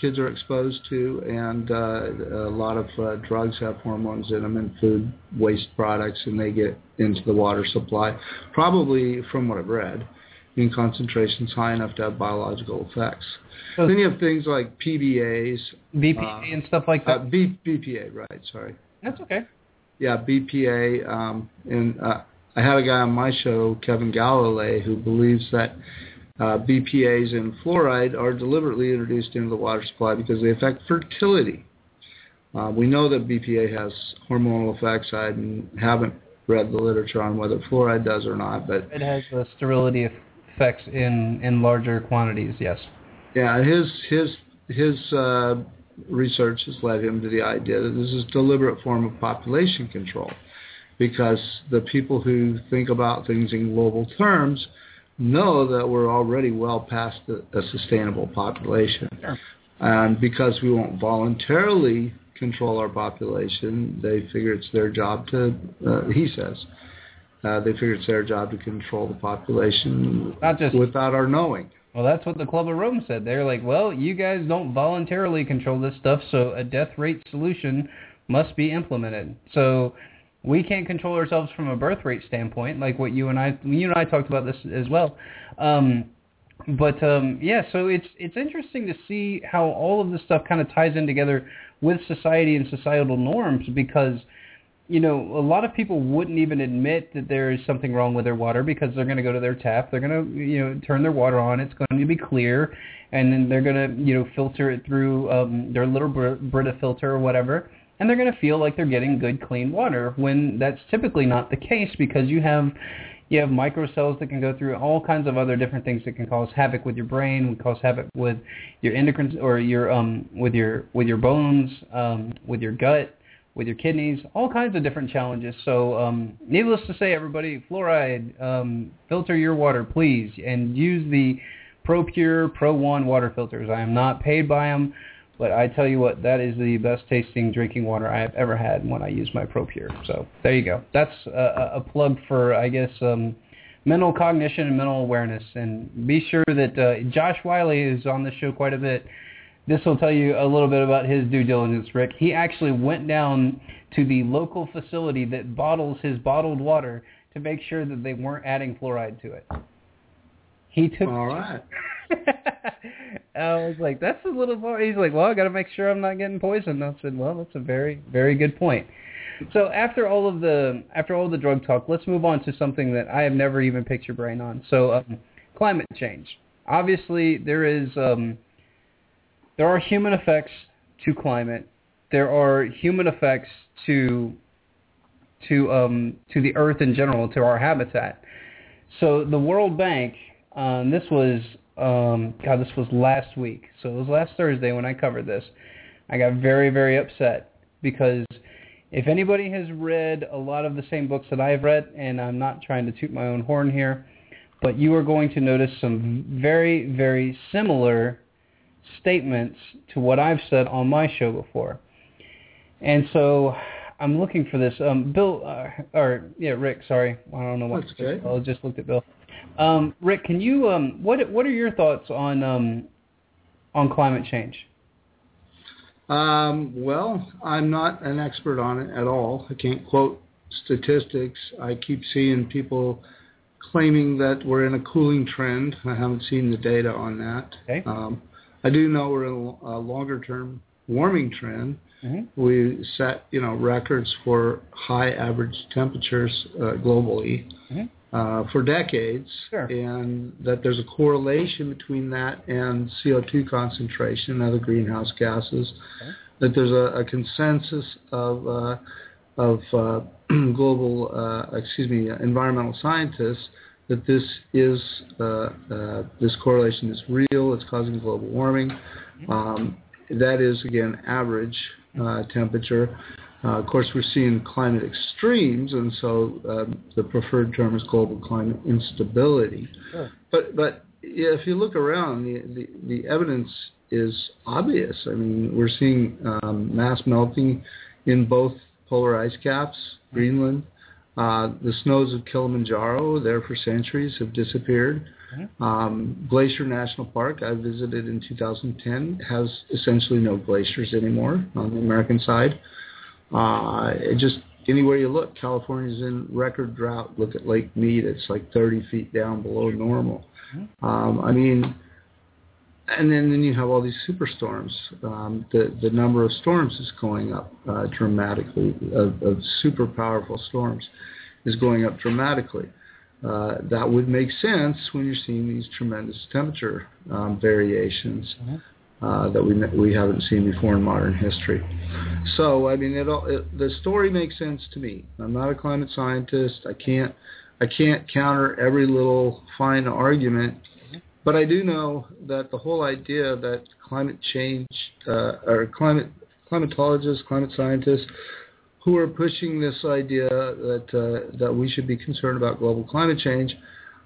kids are exposed to, and uh, a lot of uh, drugs have hormones in them and food waste products, and they get into the water supply, probably from what I've read, in concentrations high enough to have biological effects. So then you have things like PBAs, BPA uh, and stuff like that. Uh, B, BPA, right? Sorry. That's okay. Yeah, BPA, um, and uh, I had a guy on my show, Kevin Galalae, who believes that uh, BPAs and fluoride are deliberately introduced into the water supply because they affect fertility. Uh, we know that BPA has hormonal effects. I haven't read the literature on whether fluoride does or not, but it has the sterility effects in in larger quantities. Yes. Yeah, his his his uh, research has led him to the idea that this is a deliberate form of population control, because the people who think about things in global terms know that we're already well past a, a sustainable population. Sure. And because we won't voluntarily control our population, they figure it's their job to, uh, he says, uh, they figure it's their job to control the population Not just, without our knowing. Well, that's what the Club of Rome said. They're like, well, you guys don't voluntarily control this stuff, so a death rate solution must be implemented. So we can't control ourselves from a birth rate standpoint, like what you and I you and I talked about this as well. Um, but um, yeah, so it's it's interesting to see how all of this stuff kind of ties in together with society and societal norms because you know a lot of people wouldn't even admit that there is something wrong with their water because they're going to go to their tap, they're going to you know turn their water on, it's going to be clear, and then they're going to you know filter it through um, their little Brita filter or whatever and they're going to feel like they're getting good clean water when that's typically not the case because you have you have microcells that can go through all kinds of other different things that can cause havoc with your brain, cause havoc with your endocrine or your um with your with your bones, um, with your gut, with your kidneys, all kinds of different challenges. So, um, needless to say, everybody, fluoride, um, filter your water, please, and use the ProPur Pro One water filters. I am not paid by them. But I tell you what, that is the best tasting drinking water I have ever had when I use my ProPur. So there you go. That's a, a plug for, I guess, um, mental cognition and mental awareness. And be sure that uh, Josh Wiley is on the show quite a bit. This will tell you a little bit about his due diligence, Rick. He actually went down to the local facility that bottles his bottled water to make sure that they weren't adding fluoride to it. He took. All right. *laughs* I was like, that's a little far. He's like, well, I got to make sure I'm not getting poisoned. I said, well, that's a very, very good point. So after all of the after all the drug talk, let's move on to something that I have never even picked your brain on. So um, climate change. Obviously, there is um, there are human effects to climate. There are human effects to to um, to the Earth in general, to our habitat. So the World Bank, um, this was um, God, this was last week. So it was last Thursday when I covered this. I got very, very upset because if anybody has read a lot of the same books that I've read, and I'm not trying to toot my own horn here, but you are going to notice some very, very similar statements to what I've said on my show before. And so I'm looking for this. Um, Bill, uh, or yeah, Rick. Sorry, I don't know what. That's okay. I just looked at Bill. Um, Rick, can you? Um, what What are your thoughts on um, on climate change? Um, well, I'm not an expert on it at all. I can't quote statistics. I keep seeing people claiming that we're in a cooling trend. I haven't seen the data on that. Okay. Um, I do know we're in a longer term warming trend. Mm-hmm. We set, you know, records for high average temperatures uh, globally Mhm. Uh, for decades, Sure. and that there's a correlation between that and CO2 concentration and other greenhouse gases. Okay. That there's a, a consensus of uh, of uh, *clears throat* global, uh, excuse me, environmental scientists that this is uh, uh, this correlation is real. It's causing global warming. Um, that is again average uh, temperature. Uh, of course, we're seeing climate extremes, and so um, the preferred term is global climate instability. Sure. But but if you look around, the, the, the evidence is obvious. I mean, we're seeing um, mass melting in both polar ice caps, Greenland. Uh, the snows of Kilimanjaro, there for centuries, have disappeared. Mhm. Um, Glacier National Park, I visited in 2010, has essentially no glaciers anymore on the American side. Uh, it just anywhere you look, California's in record drought. Look at Lake Mead; it's like 30 feet down below normal. Um, I mean, and then then you have all these superstorms. Um, the the number of storms is going up uh, dramatically. Of, of super powerful storms is going up dramatically. Uh, that would make sense when you're seeing these tremendous temperature um, variations Mhm. Uh, that we we haven't seen before in modern history. So I mean, it, all, it the story makes sense to me. I'm not a climate scientist. I can't I can't counter every little fine argument, but I do know that the whole idea that climate change uh, or climate climatologists, climate scientists who are pushing this idea that uh, that we should be concerned about global climate change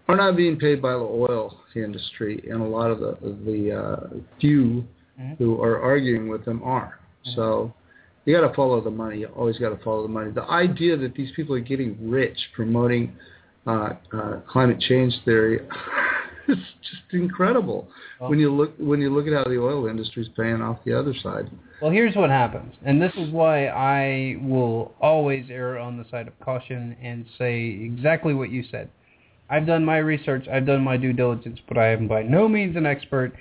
are not being paid by the oil industry, and a lot of the the uh, few Mhm. who are arguing with them are. So you got to follow the money. You always got to follow the money. The idea that these people are getting rich promoting uh, uh, climate change theory *laughs* is just incredible. Well- when you look when you look at how the oil industry is paying off the other side. Well, here's what happens, and this is why I will always err on the side of caution and say exactly what you said. I've done my research, I've done my due diligence, but I am by no means an expert,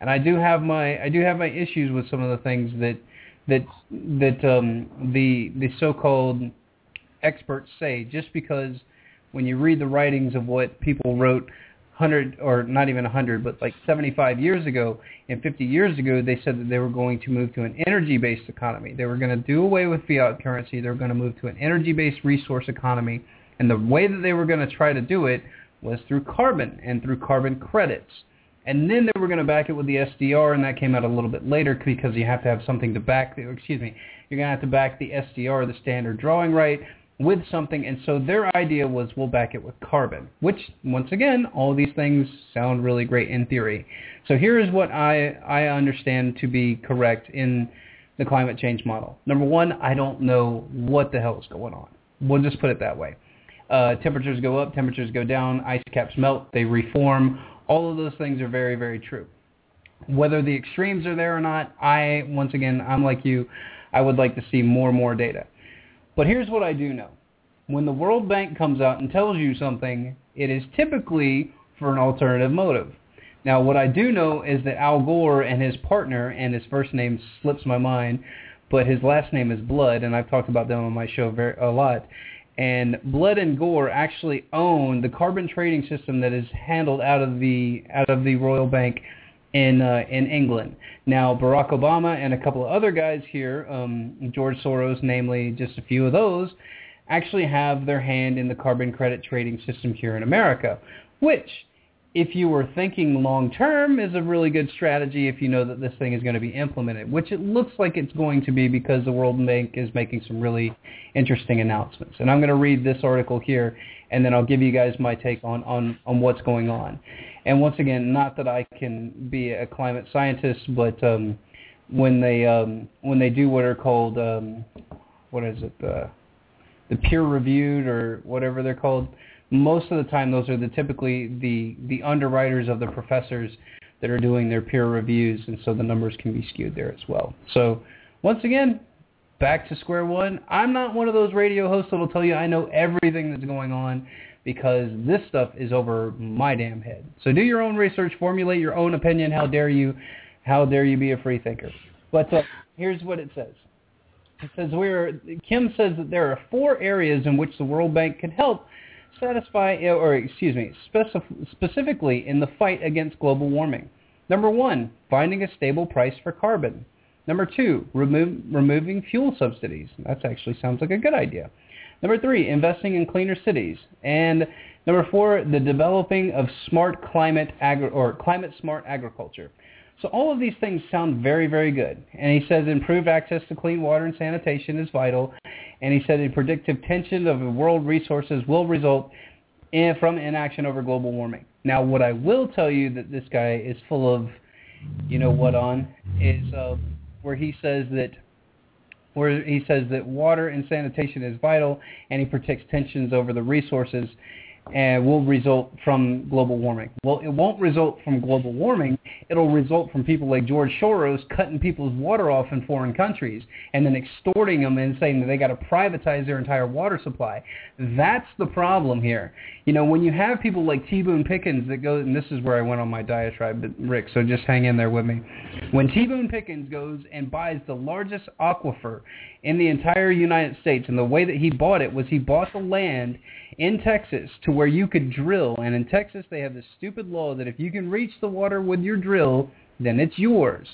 and I do have my I do have my issues with some of the things that that that um, the the so-called experts say. Just because when you read the writings of what people wrote 100 or not even 100 but like 75 years ago and 50 years ago they said that they were going to move to an energy-based economy. They were going to do away with fiat currency. They were going to move to an energy-based resource economy and the way that they were going to try to do it was through carbon and through carbon credits and then they were going to back it with the SDR, and that came out a little bit later because you have to have something to back. The, excuse me, you're going to have to back the SDR, the standard drawing right, with something. And so their idea was we'll back it with carbon, which once again, all these things sound really great in theory. So here is what I I understand to be correct in the climate change model. Number one, I don't know what the hell is going on. We'll just put it that way. Uh, temperatures go up, temperatures go down, ice caps melt, they reform. All of those things are very, very true. Whether the extremes are there or not, I, once again, I'm like you, I would like to see more and more data. But here's what I do know. When the World Bank comes out and tells you something, it is typically for an alternative motive. Now, what I do know is that Al Gore and his partner, and his first name slips my mind, but his last name is Blood, and I've talked about them on my show very, a lot. And Blood and Gore actually own the carbon trading system that is handled out of the out of the Royal Bank in uh, in England. Now, Barack Obama and a couple of other guys here, um, George Soros, namely, just a few of those, actually have their hand in the carbon credit trading system here in America, which if you were thinking long term is a really good strategy if you know that this thing is going to be implemented, which it looks like it's going to be because the World Bank is making some really interesting announcements. And I'm going to read this article here and then I'll give you guys my take on, on, on what's going on. And once again, not that I can be a climate scientist, but um, when they um, when they do what are called um, what is it the the peer reviewed or whatever they're called. Most of the time, those are the typically the the underwriters of the professors that are doing their peer reviews, and so the numbers can be skewed there as well. So once again, back to square one. I'm not one of those radio hosts that'll tell you I know everything that's going on because this stuff is over my damn head. So do your own research, formulate your own opinion. How dare you? How dare you be a free thinker? But uh, here's what it says. It says we're Kim says that there are four areas in which the World Bank could help satisfy, or excuse me, specif- specifically in the fight against global warming. Number one, finding a stable price for carbon. Number two, remo- removing fuel subsidies. That actually sounds like a good idea. Number three, investing in cleaner cities. And number four, the developing of smart climate agri- or climate smart agriculture. So all of these things sound very, very good. And he says improved access to clean water and sanitation is vital. And he said a predictive tension of world resources will result in, from inaction over global warming. Now, what I will tell you that this guy is full of, you know what on, is uh, where he says that where he says that water and sanitation is vital, and he predicts tensions over the resources and will result from global warming. Well, it won't result from global warming. It'll result from people like George Soros cutting people's water off in foreign countries and then extorting them and saying that they got to privatize their entire water supply. That's the problem here. You know, when you have people like T. Boone Pickens that go, and this is where I went on my diatribe, but Rick, so just hang in there with me. When T. Boone Pickens goes and buys the largest aquifer in the entire United States, and the way that he bought it was he bought the land in Texas to where you could drill. And in Texas, they have this stupid law that if you can reach the water with your drill, then it's yours.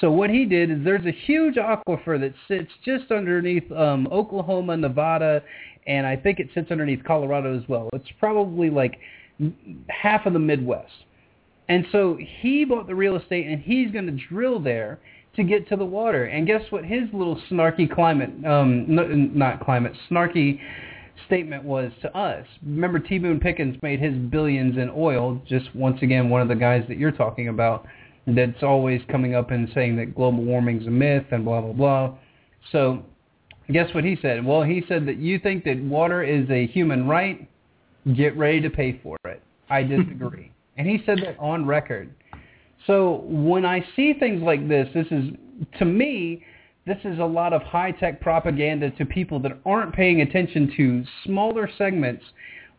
So what he did is there's a huge aquifer that sits just underneath um, Oklahoma, Nevada, and I think it sits underneath Colorado as well. It's probably like half of the Midwest. And so he bought the real estate and he's going to drill there to get to the water. And guess what his little snarky climate, um, not climate, snarky statement was to us. Remember, T. Boone Pickens made his billions in oil. Just once again, one of the guys that you're talking about that's always coming up and saying that global warming's a myth and blah blah blah. So, guess what he said? Well, he said that you think that water is a human right. Get ready to pay for it. I *laughs* disagree, and he said that on record. So when I see things like this, this is to me this is a lot of high-tech propaganda to people that aren't paying attention to smaller segments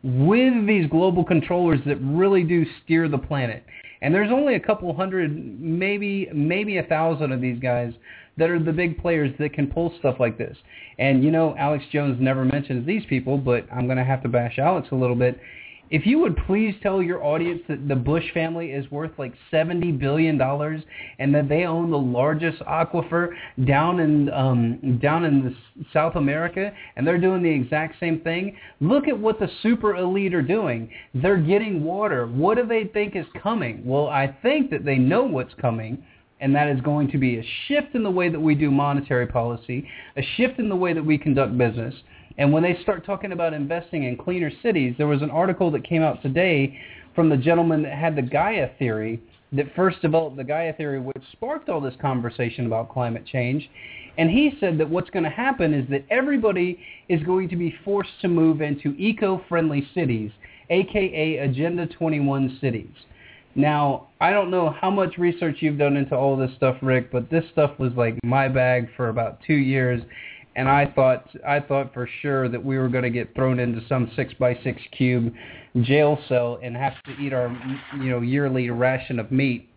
with these global controllers that really do steer the planet. And there's only a couple hundred, maybe maybe a thousand of these guys that are the big players that can pull stuff like this. And you know, Alex Jones never mentions these people, but I'm going to have to bash Alex a little bit. If you would please tell your audience that the Bush family is worth like $70 billion and that they own the largest aquifer down in, um, down in South America and they're doing the exact same thing, look at what the super elite are doing. They're getting water. What do they think is coming? Well, I think that they know what's coming and that is going to be a shift in the way that we do monetary policy, a shift in the way that we conduct business, and when they start talking about investing in cleaner cities, there was an article that came out today from the gentleman that had the Gaia theory that first developed the Gaia theory, which sparked all this conversation about climate change. And he said that what's going to happen is that everybody is going to be forced to move into eco-friendly cities, aka Agenda 21 cities. Now, I don't know how much research you've done into all this stuff, Rick, but this stuff was like my bag for about two years, and I thought I thought for sure that we were going to get thrown into some six by six cube jail cell and have to eat our you know yearly ration of meat.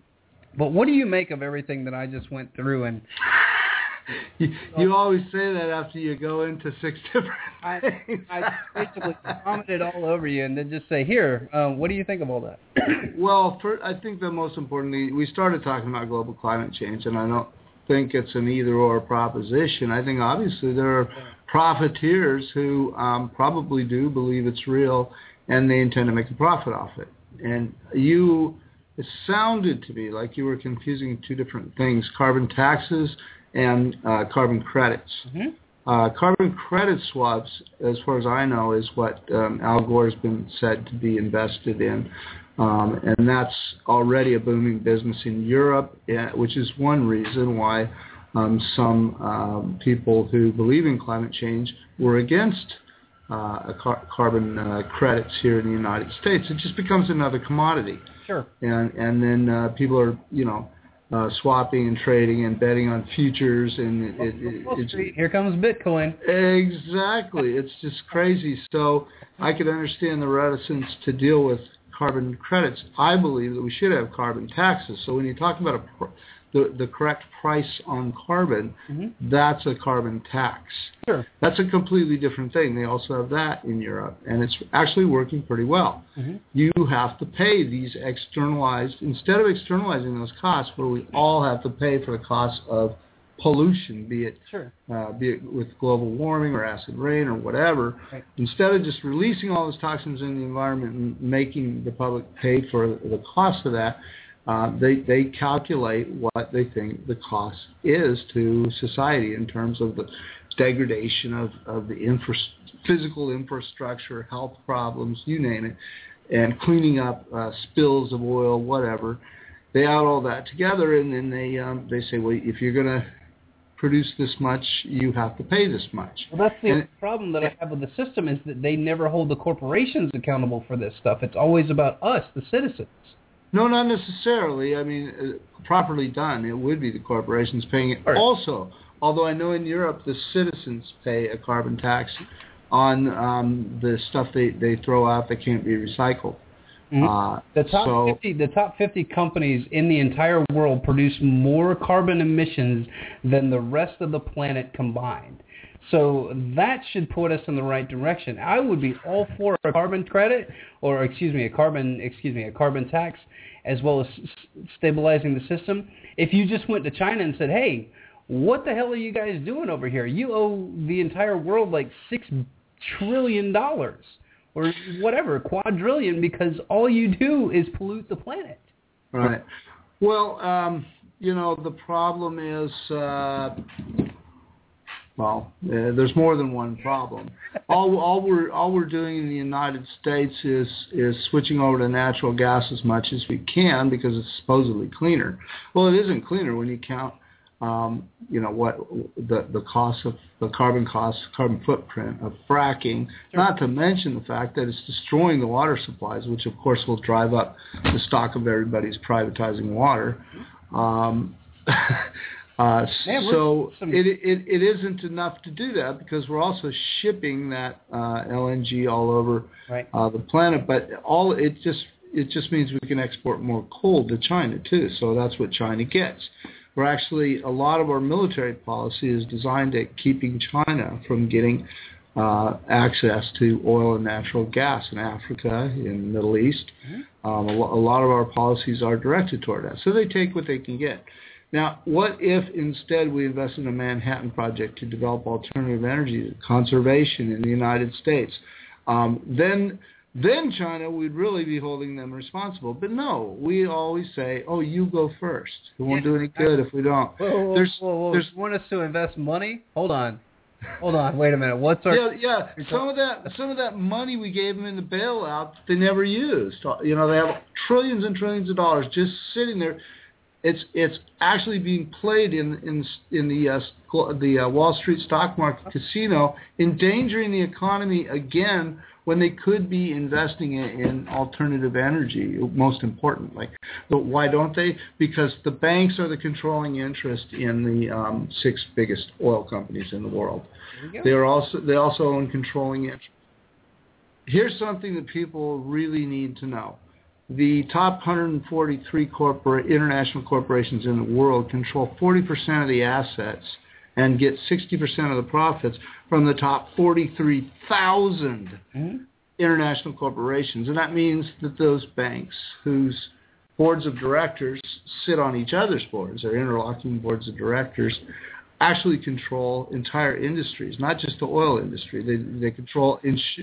But what do you make of everything that I just went through and? You, *laughs* you always say that after you go into six different. *laughs* I, I basically commented all over you and then just say, here, um, what do you think of all that? well, for, I think the most importantly, we started talking about global climate change, and I know think it's an either-or proposition. I think obviously there are profiteers who um, probably do believe it's real and they intend to make a profit off it. And you, it sounded to me like you were confusing two different things, carbon taxes and uh, carbon credits. Mm-hmm. Uh, carbon credit swaps, as far as I know, is what um, Al Gore has been said to be invested in. Um, and that's already a booming business in Europe, which is one reason why um, some um, people who believe in climate change were against uh, car- carbon uh, credits here in the United States. It just becomes another commodity. Sure. And and then uh, people are you know uh, swapping and trading and betting on futures and it, it, Wall it's Here comes Bitcoin. exactly it's just crazy. So I could understand the reticence to deal with carbon credits. I believe that we should have carbon taxes. So when you talk about a, the the correct price on carbon, Mm-hmm. that's a carbon tax. Sure. That's a completely different thing. They also have that in Europe, and it's actually working pretty well. Mm-hmm. You have to pay these externalized instead of externalizing those costs, where we all have to pay for the cost of pollution, be it Sure. uh, be it with global warming or acid rain or whatever. Right. Instead of just releasing all those toxins in the environment and making the public pay for the cost of that, uh, they they calculate what they think the cost is to society in terms of the degradation of of the infra- physical infrastructure, health problems, you name it, and cleaning up uh, spills of oil, whatever. They add all that together, and then they um, they say, well, if you're going to produce this much, you have to pay this much. Well, that's the And- problem that I have with the system is that they never hold the corporations accountable for this stuff. It's always about us, the citizens. No, not necessarily. I mean, uh, properly done, it would be the corporations paying it. Right. Also, although I know in Europe the citizens pay a carbon tax on um, the stuff they, they throw out that can't be recycled. Mhm. Uh, The top so, 50 the top 50 companies in the entire world produce more carbon emissions than the rest of the planet combined. So that should put us in the right direction. I would be all for a carbon credit or excuse me, a carbon excuse me, a carbon tax as well as s- stabilizing the system. If you just went to China and said, "Hey, what the hell are you guys doing over here? You owe the entire world like 6 trillion dollars." Or whatever, quadrillion, because all you do is pollute the planet. Right. Well, um, you know, the problem is, uh, well, uh, there's more than one problem. All, all we're all we're doing in the United States is is switching over to natural gas as much as we can because it's supposedly cleaner. Well, it isn't cleaner when you count, um, you know, what the the cost of the carbon cost, carbon footprint of fracking. Not to mention the fact that it's destroying the water supplies, which of course will drive up the stock of everybody's privatizing water. Um, *laughs* uh, so some- it, it it isn't enough to do that because we're also shipping that uh, LNG all over Right. uh, the planet. But all it just it just means we can export more coal to China too. So that's what China gets. We're actually a lot of our military policy is designed at keeping China from getting uh, access to oil and natural gas in Africa, in the Middle East. Um, a, lo- a lot of our policies are directed toward that. So they take what they can get. Now, what if instead we invest in a Manhattan Project to develop alternative energy conservation in the United States? Um, then, then China we'd really be holding them responsible. But no, we always say, "Oh, you go first. It won't do any good if we don't." Whoa, whoa, There's, whoa, there's want us to invest money? Hold on. Hold on. Wait a minute. What's our... yeah, yeah. Some of that, some of that money we gave them in the bailout, they never used. You know, they have trillions and trillions of dollars just sitting there. It's it's actually being played in in in the uh, the uh, Wall Street stock market casino, endangering the economy again when they could be investing in, in alternative energy. Most importantly, but why don't they? Because the banks are the controlling interest in the um, six biggest oil companies in the world. There we go. They are also they also own controlling interest. Here's something that people really need to know. The top 143 corporate international corporations in the world control 40% of the assets and get 60% of the profits from the top 43,000 Mhm. international corporations. And that means that those banks whose boards of directors sit on each other's boards, their interlocking boards of directors, actually control entire industries, not just the oil industry. They, they control ins-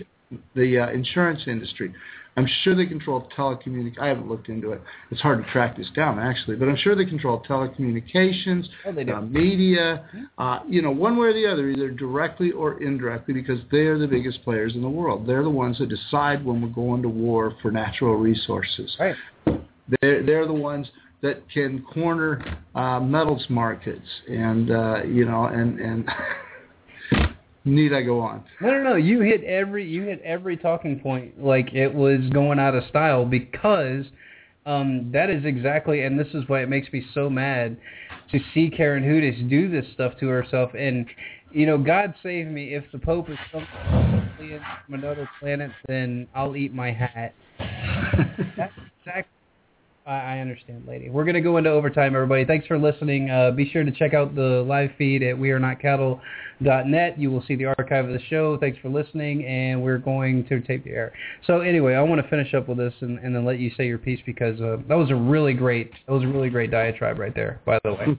the uh, insurance industry. I'm sure they control telecommunic. I haven't looked into it. It's hard to track this down actually, but I'm sure they control telecommunications, Oh, they do. uh, media, uh, you know, one way or the other, either directly or indirectly, because they are the biggest players in the world. They're the ones that decide when we're going to war for natural resources. Right. They're, they're the ones that that can corner uh, metals markets, and uh, you know, and and *laughs* need I go on? No, no, no. You hit every you hit every talking point like it was going out of style because um, that is exactly, and this is why it makes me so mad to see Karen Hudes do this stuff to herself. And you know, God save me if the Pope is from another planet, then I'll eat my hat. *laughs* That's exactly. I understand, lady. We're going to go into overtime, everybody. Thanks for listening. Uh, be sure to check out the live feed at wearenotcattle.net. You will see the archive of the show. Thanks for listening, and we're going to tape the air. So anyway, I want to finish up with this and, and then let you say your piece because uh, that was a really great, that was a really great diatribe right there. By the way,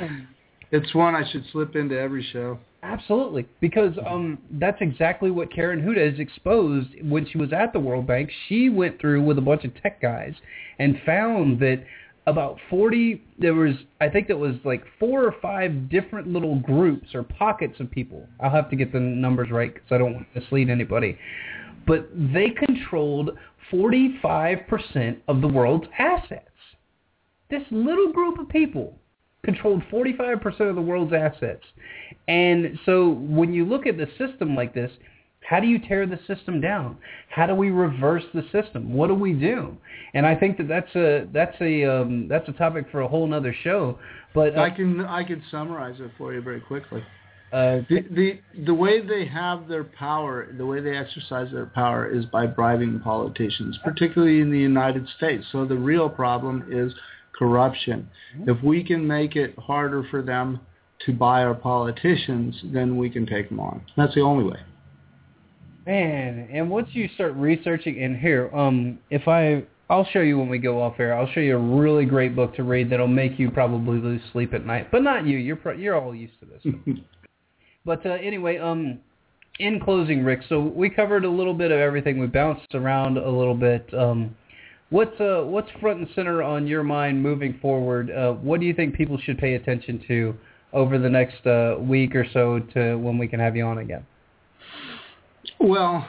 *laughs* it's one I should slip into every show. Absolutely, because um, that's exactly what Karen Hudes exposed when she was at the World Bank. She went through with a bunch of tech guys and found that about 40, there was, I think that was like four or five different little groups or pockets of people. I'll have to get the numbers right because I don't want to mislead anybody. But they controlled 45% of the world's assets. This little group of people controlled 45% of the world's assets. And so when you look at the system like this, how do you tear the system down? How do we reverse the system? What do we do? And I think that that's a that's a um, that's a topic for a whole other show. But uh, I can I can summarize it for you very quickly. Uh, the, the the way they have their power, the way they exercise their power is by bribing politicians, particularly in the United States. So the real problem is corruption. Mm-hmm. If we can make it harder for them to buy our politicians, then we can take them on. That's the only way. Man, and once you start researching in here, um, if I, I'll show you when we go off air. I'll show you a really great book to read that'll make you probably lose sleep at night, but not you. You're pro- you're all used to this. *laughs* but uh, anyway, um, in closing, Rick, so we covered a little bit of everything. We bounced around a little bit. Um, What's uh, what's front and center on your mind moving forward? Uh, what do you think people should pay attention to over the next uh, week or so to when we can have you on again? Well,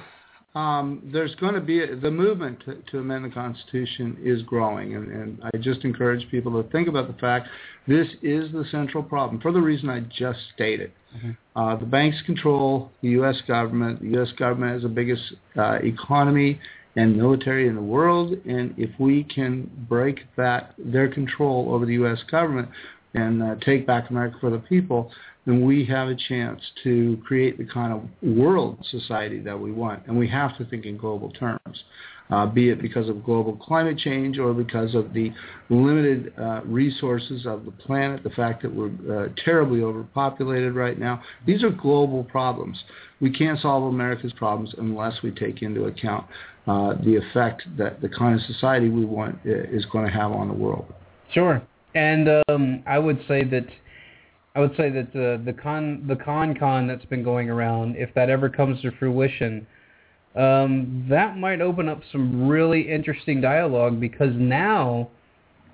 um, there's going to be a, the movement to, to, amend the Constitution is growing, and, and, I just encourage people to think about the fact this is the central problem for the reason I just stated. Mm-hmm. Uh, the banks control the U.S. government. The U.S. government is the biggest uh, economy and military in the world. And if we can break that their control over the U.S. government and uh, take back America for the people, then we have a chance to create the kind of world society that we want. And we have to think in global terms uh, be it because of global climate change or because of the limited uh, resources of the planet, the fact that we're uh, terribly overpopulated right now. These are global problems. We can't solve America's problems unless we take into account uh, the effect that the kind of society we want uh, is going to have on the world. Sure, and um, I would say that I would say that the the con the con con that's been going around, if that ever comes to fruition, um, that might open up some really interesting dialogue because now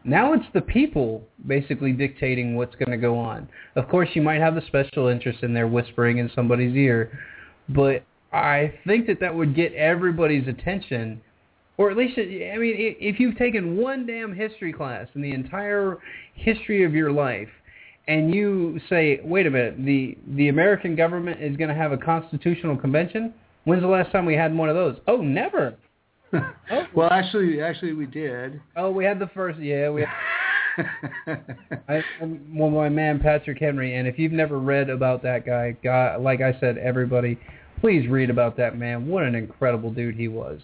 now it's the people basically dictating what's going to go on. Of course, you might have the special interest in there whispering in somebody's ear, but I think that that would get everybody's attention, or at least, I mean, if you've taken one damn history class in the entire history of your life, and you say, wait a minute, the the American government is going to have a constitutional convention When's the last time we had one of those? Oh, never. oh. *laughs* Well, actually, actually, we did. Oh, we had the first. Yeah, we. Had, *laughs* I, um, well, my man Patrick Henry, and if you've never read about that guy, God, like I said, everybody, please read about that man. What an incredible dude he was.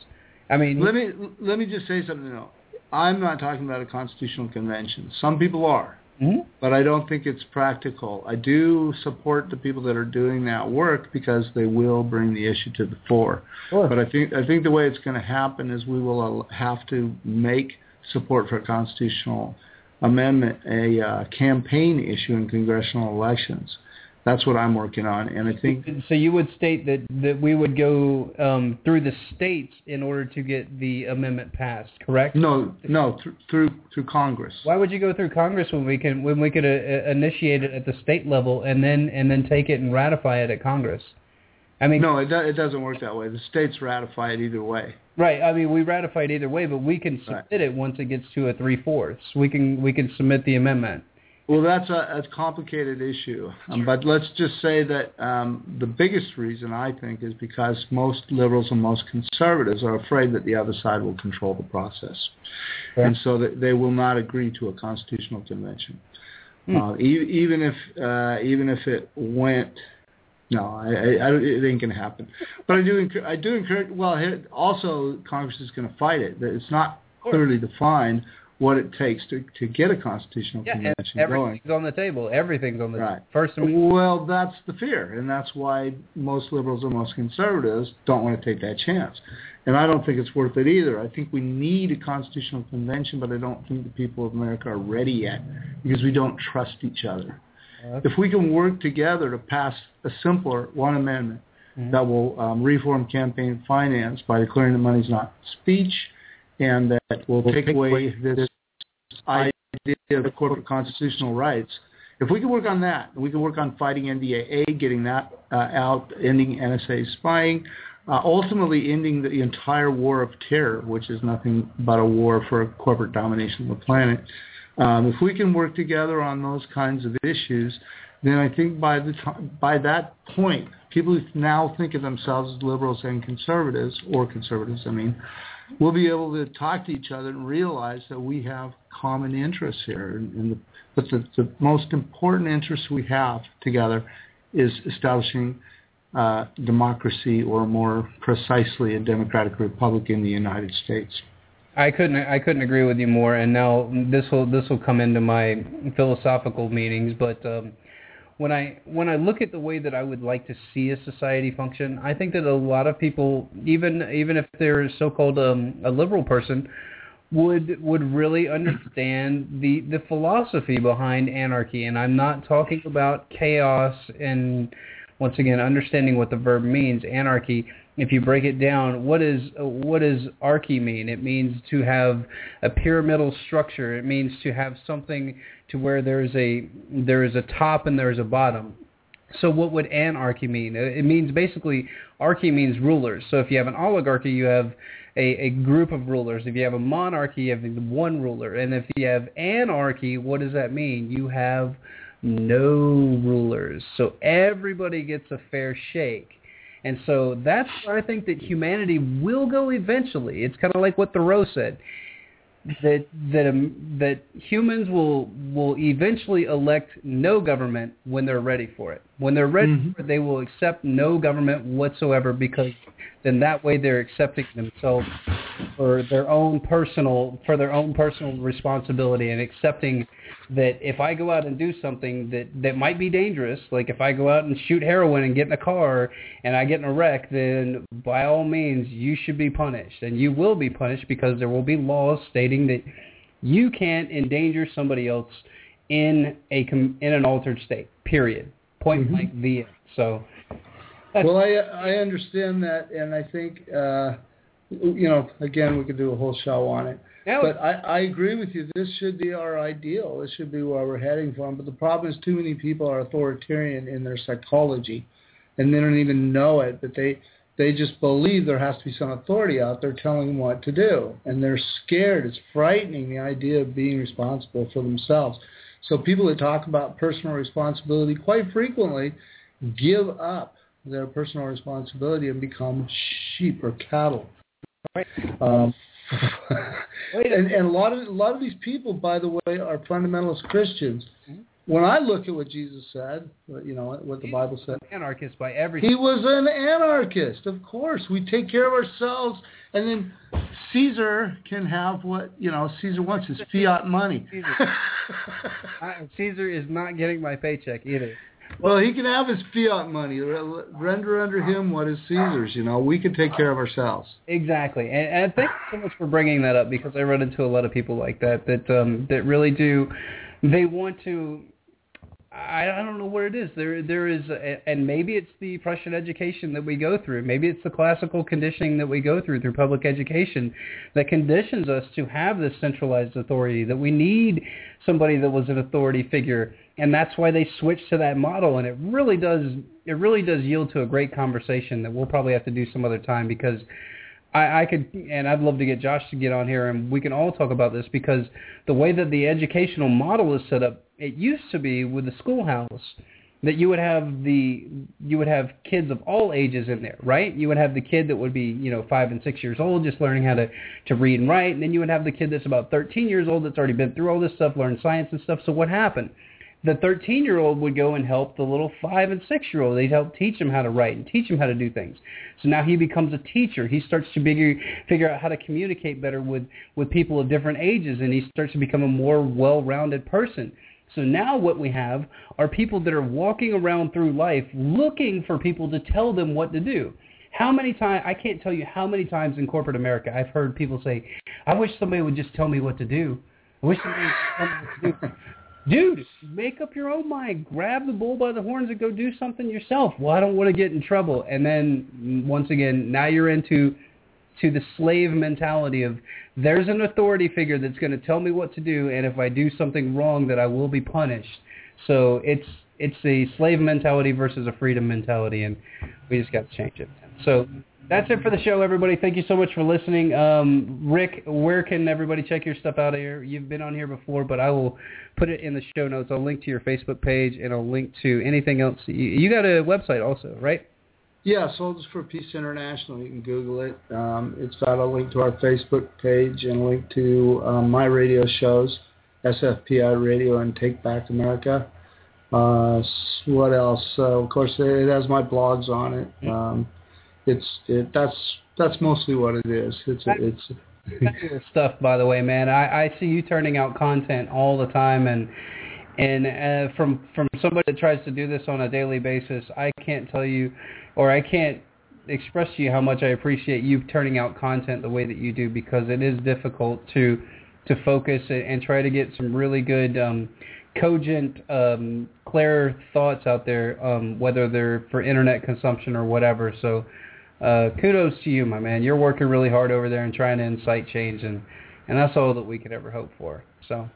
I mean, let me let me just say something. Though. I'm not talking about a constitutional convention. Some people are. Mm-hmm. But I don't think it's practical. I do support the people that are doing that work because they will bring the issue to the fore. Sure. But I think I think the way it's going to happen is we will have to make support for a constitutional amendment a uh, campaign issue in congressional elections that's what I'm working on, and I think. So you would state that that we would go um, through the states in order to get the amendment passed, correct? No, no, th- through through Congress. Why would you go through Congress when we can when we could uh, initiate it at the state level and then and then take it and ratify it at Congress? I mean, no, it, do, it doesn't work that way. The states ratify it either way. Right. I mean, we ratify it either way, but we can submit Right. it once it gets to a three fourths. We can we can submit the amendment. Well, that's a, a complicated issue. Um, but let's just say that um, the biggest reason, I think, is because most liberals and most conservatives are afraid that the other side will control the process. Fair. And so that they will not agree to a constitutional convention. Hmm. Uh, e- even if uh, even if it went, no, I, I, I, it ain't going to happen. But I do I do encourage. Well, also Congress is going to fight it. That It's not clearly defined what it takes to to get a constitutional Yeah, and convention going. everything's on the table. Everything's on the Right. first. Am- Well, that's the fear, and that's why most liberals and most conservatives don't want to take that chance. And I don't think it's worth it either. I think we need a constitutional convention, but I don't think the people of America are ready yet because we don't trust each other. Uh, If we can work together to pass a simpler one amendment Mhm. that will um, reform campaign finance by declaring that money's not speech, and that will take away this idea of corporate constitutional rights. If we can work on that, we can work on fighting NDAA, getting that uh, out, ending NSA spying, uh, ultimately ending the entire war of terror, which is nothing but a war for corporate domination of the planet. Um, if we can work together on those kinds of issues, then I think by the time, by that point, people who now think of themselves as liberals and conservatives, or conservatives, I mean, will be able to talk to each other and realize that we have common interests here. And, the, but the, the most important interest we have together is establishing uh, democracy, or more precisely, a democratic republic in the United States. I couldn't I couldn't agree with you more. And now this will this will come into my philosophical meetings, but. Um, when I when I look at the way that I would like to see a society function, I think that a lot of people, even even if they're so-called um, a liberal person, would would really understand the the philosophy behind anarchy. And I'm not talking about chaos and once again understanding what the verb means, anarchy. If you break it down, what is what does archy mean? It means to have a pyramidal structure. It means to have something to where there's a there is a top and there's a bottom. So what would anarchy mean? It means basically archy means rulers. So if you have an oligarchy, you have a, a group of rulers. If you have a monarchy, you have one ruler. And if you have anarchy, what does that mean? You have no rulers. So everybody gets a fair shake. And so that's where I think that humanity will go eventually. It's kind of like what Thoreau said that that um, that humans will will eventually elect no government when they're ready for it. When they're ready Mhm. for it, they will accept no government whatsoever because then that way they're accepting themselves for their own personal for their own personal responsibility and accepting that if I go out and do something that that might be dangerous, like if I go out and shoot heroin and get in a car and I get in a wreck, then by all means you should be punished and you will be punished because there will be laws stating that you can't endanger somebody else in a com- in an altered state. Period. Point Mhm. blank. The end. So. Well, I I understand that, and I think uh, you know, again, we could do a whole show on it. But I, I agree with you. This should be our ideal. This should be where we're heading from. But the problem is, too many people are authoritarian in their psychology, and they don't even know it. But they they just believe there has to be some authority out there telling them what to do, and they're scared. It's frightening the idea of being responsible for themselves. So people that talk about personal responsibility quite frequently give up their personal responsibility and become sheep or cattle. Right. Um, *laughs* and, and a lot of a lot of these people, by the way, are fundamentalist Christians. Mhm. When I look at what Jesus said, you know what the Bible said, anarchist by every he was an anarchist. Of course, we take care of ourselves, and then Caesar can have what you know Caesar wants his fiat money. Caesar. *laughs* I, Caesar is not getting my paycheck either. Well, he can have his fiat money. Render under him what is Caesar's. You know, we can take care of ourselves. Exactly, and, and thank you so much for bringing that up because I run into a lot of people like that that um, that really do. They want to. I, I don't know what it is. There there is, and maybe it's the Prussian education that we go through. Maybe it's the classical conditioning that we go through through public education that conditions us to have this centralized authority. That we need somebody that was an authority figure and that's why they switched to that model. And it really does it really does yield to a great conversation that we'll probably have to do some other time because I, I could and I'd love to get Josh to get on here and we can all talk about this because the way that the educational model is set up, it used to be with the schoolhouse that you would have the you would have kids of all ages in there, right? You would have the kid that would be, you know, five and six years old just learning how to, to read and write, and then you would have the kid that's about 13 years old that's already been through all this stuff, learned science and stuff. So what happened? The 13 year old would go and help the little five and six year old. They'd help teach him how to write and teach him how to do things. So now he becomes a teacher. He starts to figure figure out how to communicate better with with people of different ages, and he starts to become a more well rounded person. So now what we have are people that are walking around through life looking for people to tell them what to do. How many times, I can't tell you how many times in corporate America I've heard people say, I wish somebody would just tell me what to do. I wish somebody would tell me what to do. *laughs* Dude, make up your own mind. Grab the bull by the horns and go do something yourself. Well, I don't want to get in trouble. And then, mm, once again, now you're into to the slave mentality of there's an authority figure that's going to tell me what to do, and if I do something wrong, that I will be punished. So it's it's a slave mentality versus a freedom mentality, and we just got to change it. So that's it for the show, everybody. Thank you so much for listening. Um, Rick, where can everybody check your stuff out here? You've been on here before, but I will put it in the show notes. I'll link to your Facebook page, and I'll link to anything else. You, you got a website also, right? Yeah, Soldiers for Peace International. You can Google it. Um, it's got a link to our Facebook page and a link to um, my radio shows, SFPI Radio and Take Back America. Uh, what else? Uh, of course, it has my blogs on it. Mm-hmm. It's it, that's that's mostly what it is. It's it's stuff. By the way, man, I, I see you turning out content all the time, and and uh, from from somebody that tries to do this on a daily basis, I can't tell you or I can't express to you how much I appreciate you turning out content the way that you do because it is difficult to to focus and try to get some really good um, cogent um, clear thoughts out there um, whether they're for internet consumption or whatever so uh, kudos to you my man you're working really hard over there and trying to incite change and and that's all that we could ever hope for so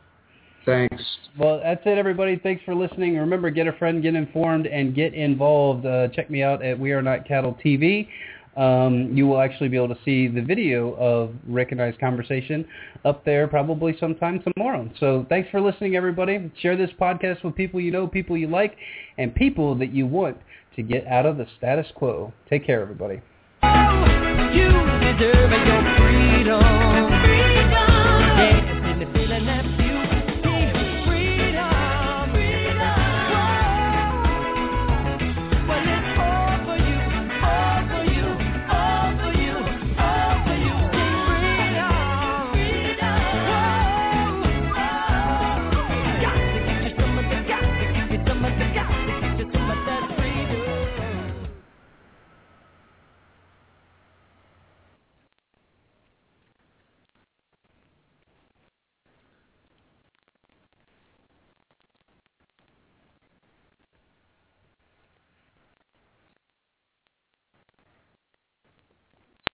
Thanks. Well, that's it, everybody. Thanks for listening. Remember, get a friend, get informed, and get involved. Uh, check me out at We Are Not Cattle TV. Um, you will actually be able to see the video of Rick and I's conversation up there probably sometime tomorrow. So thanks for listening, everybody. Share this podcast with people you know, people you like, and people that you want to get out of the status quo. Take care, everybody. You deserve your freedom.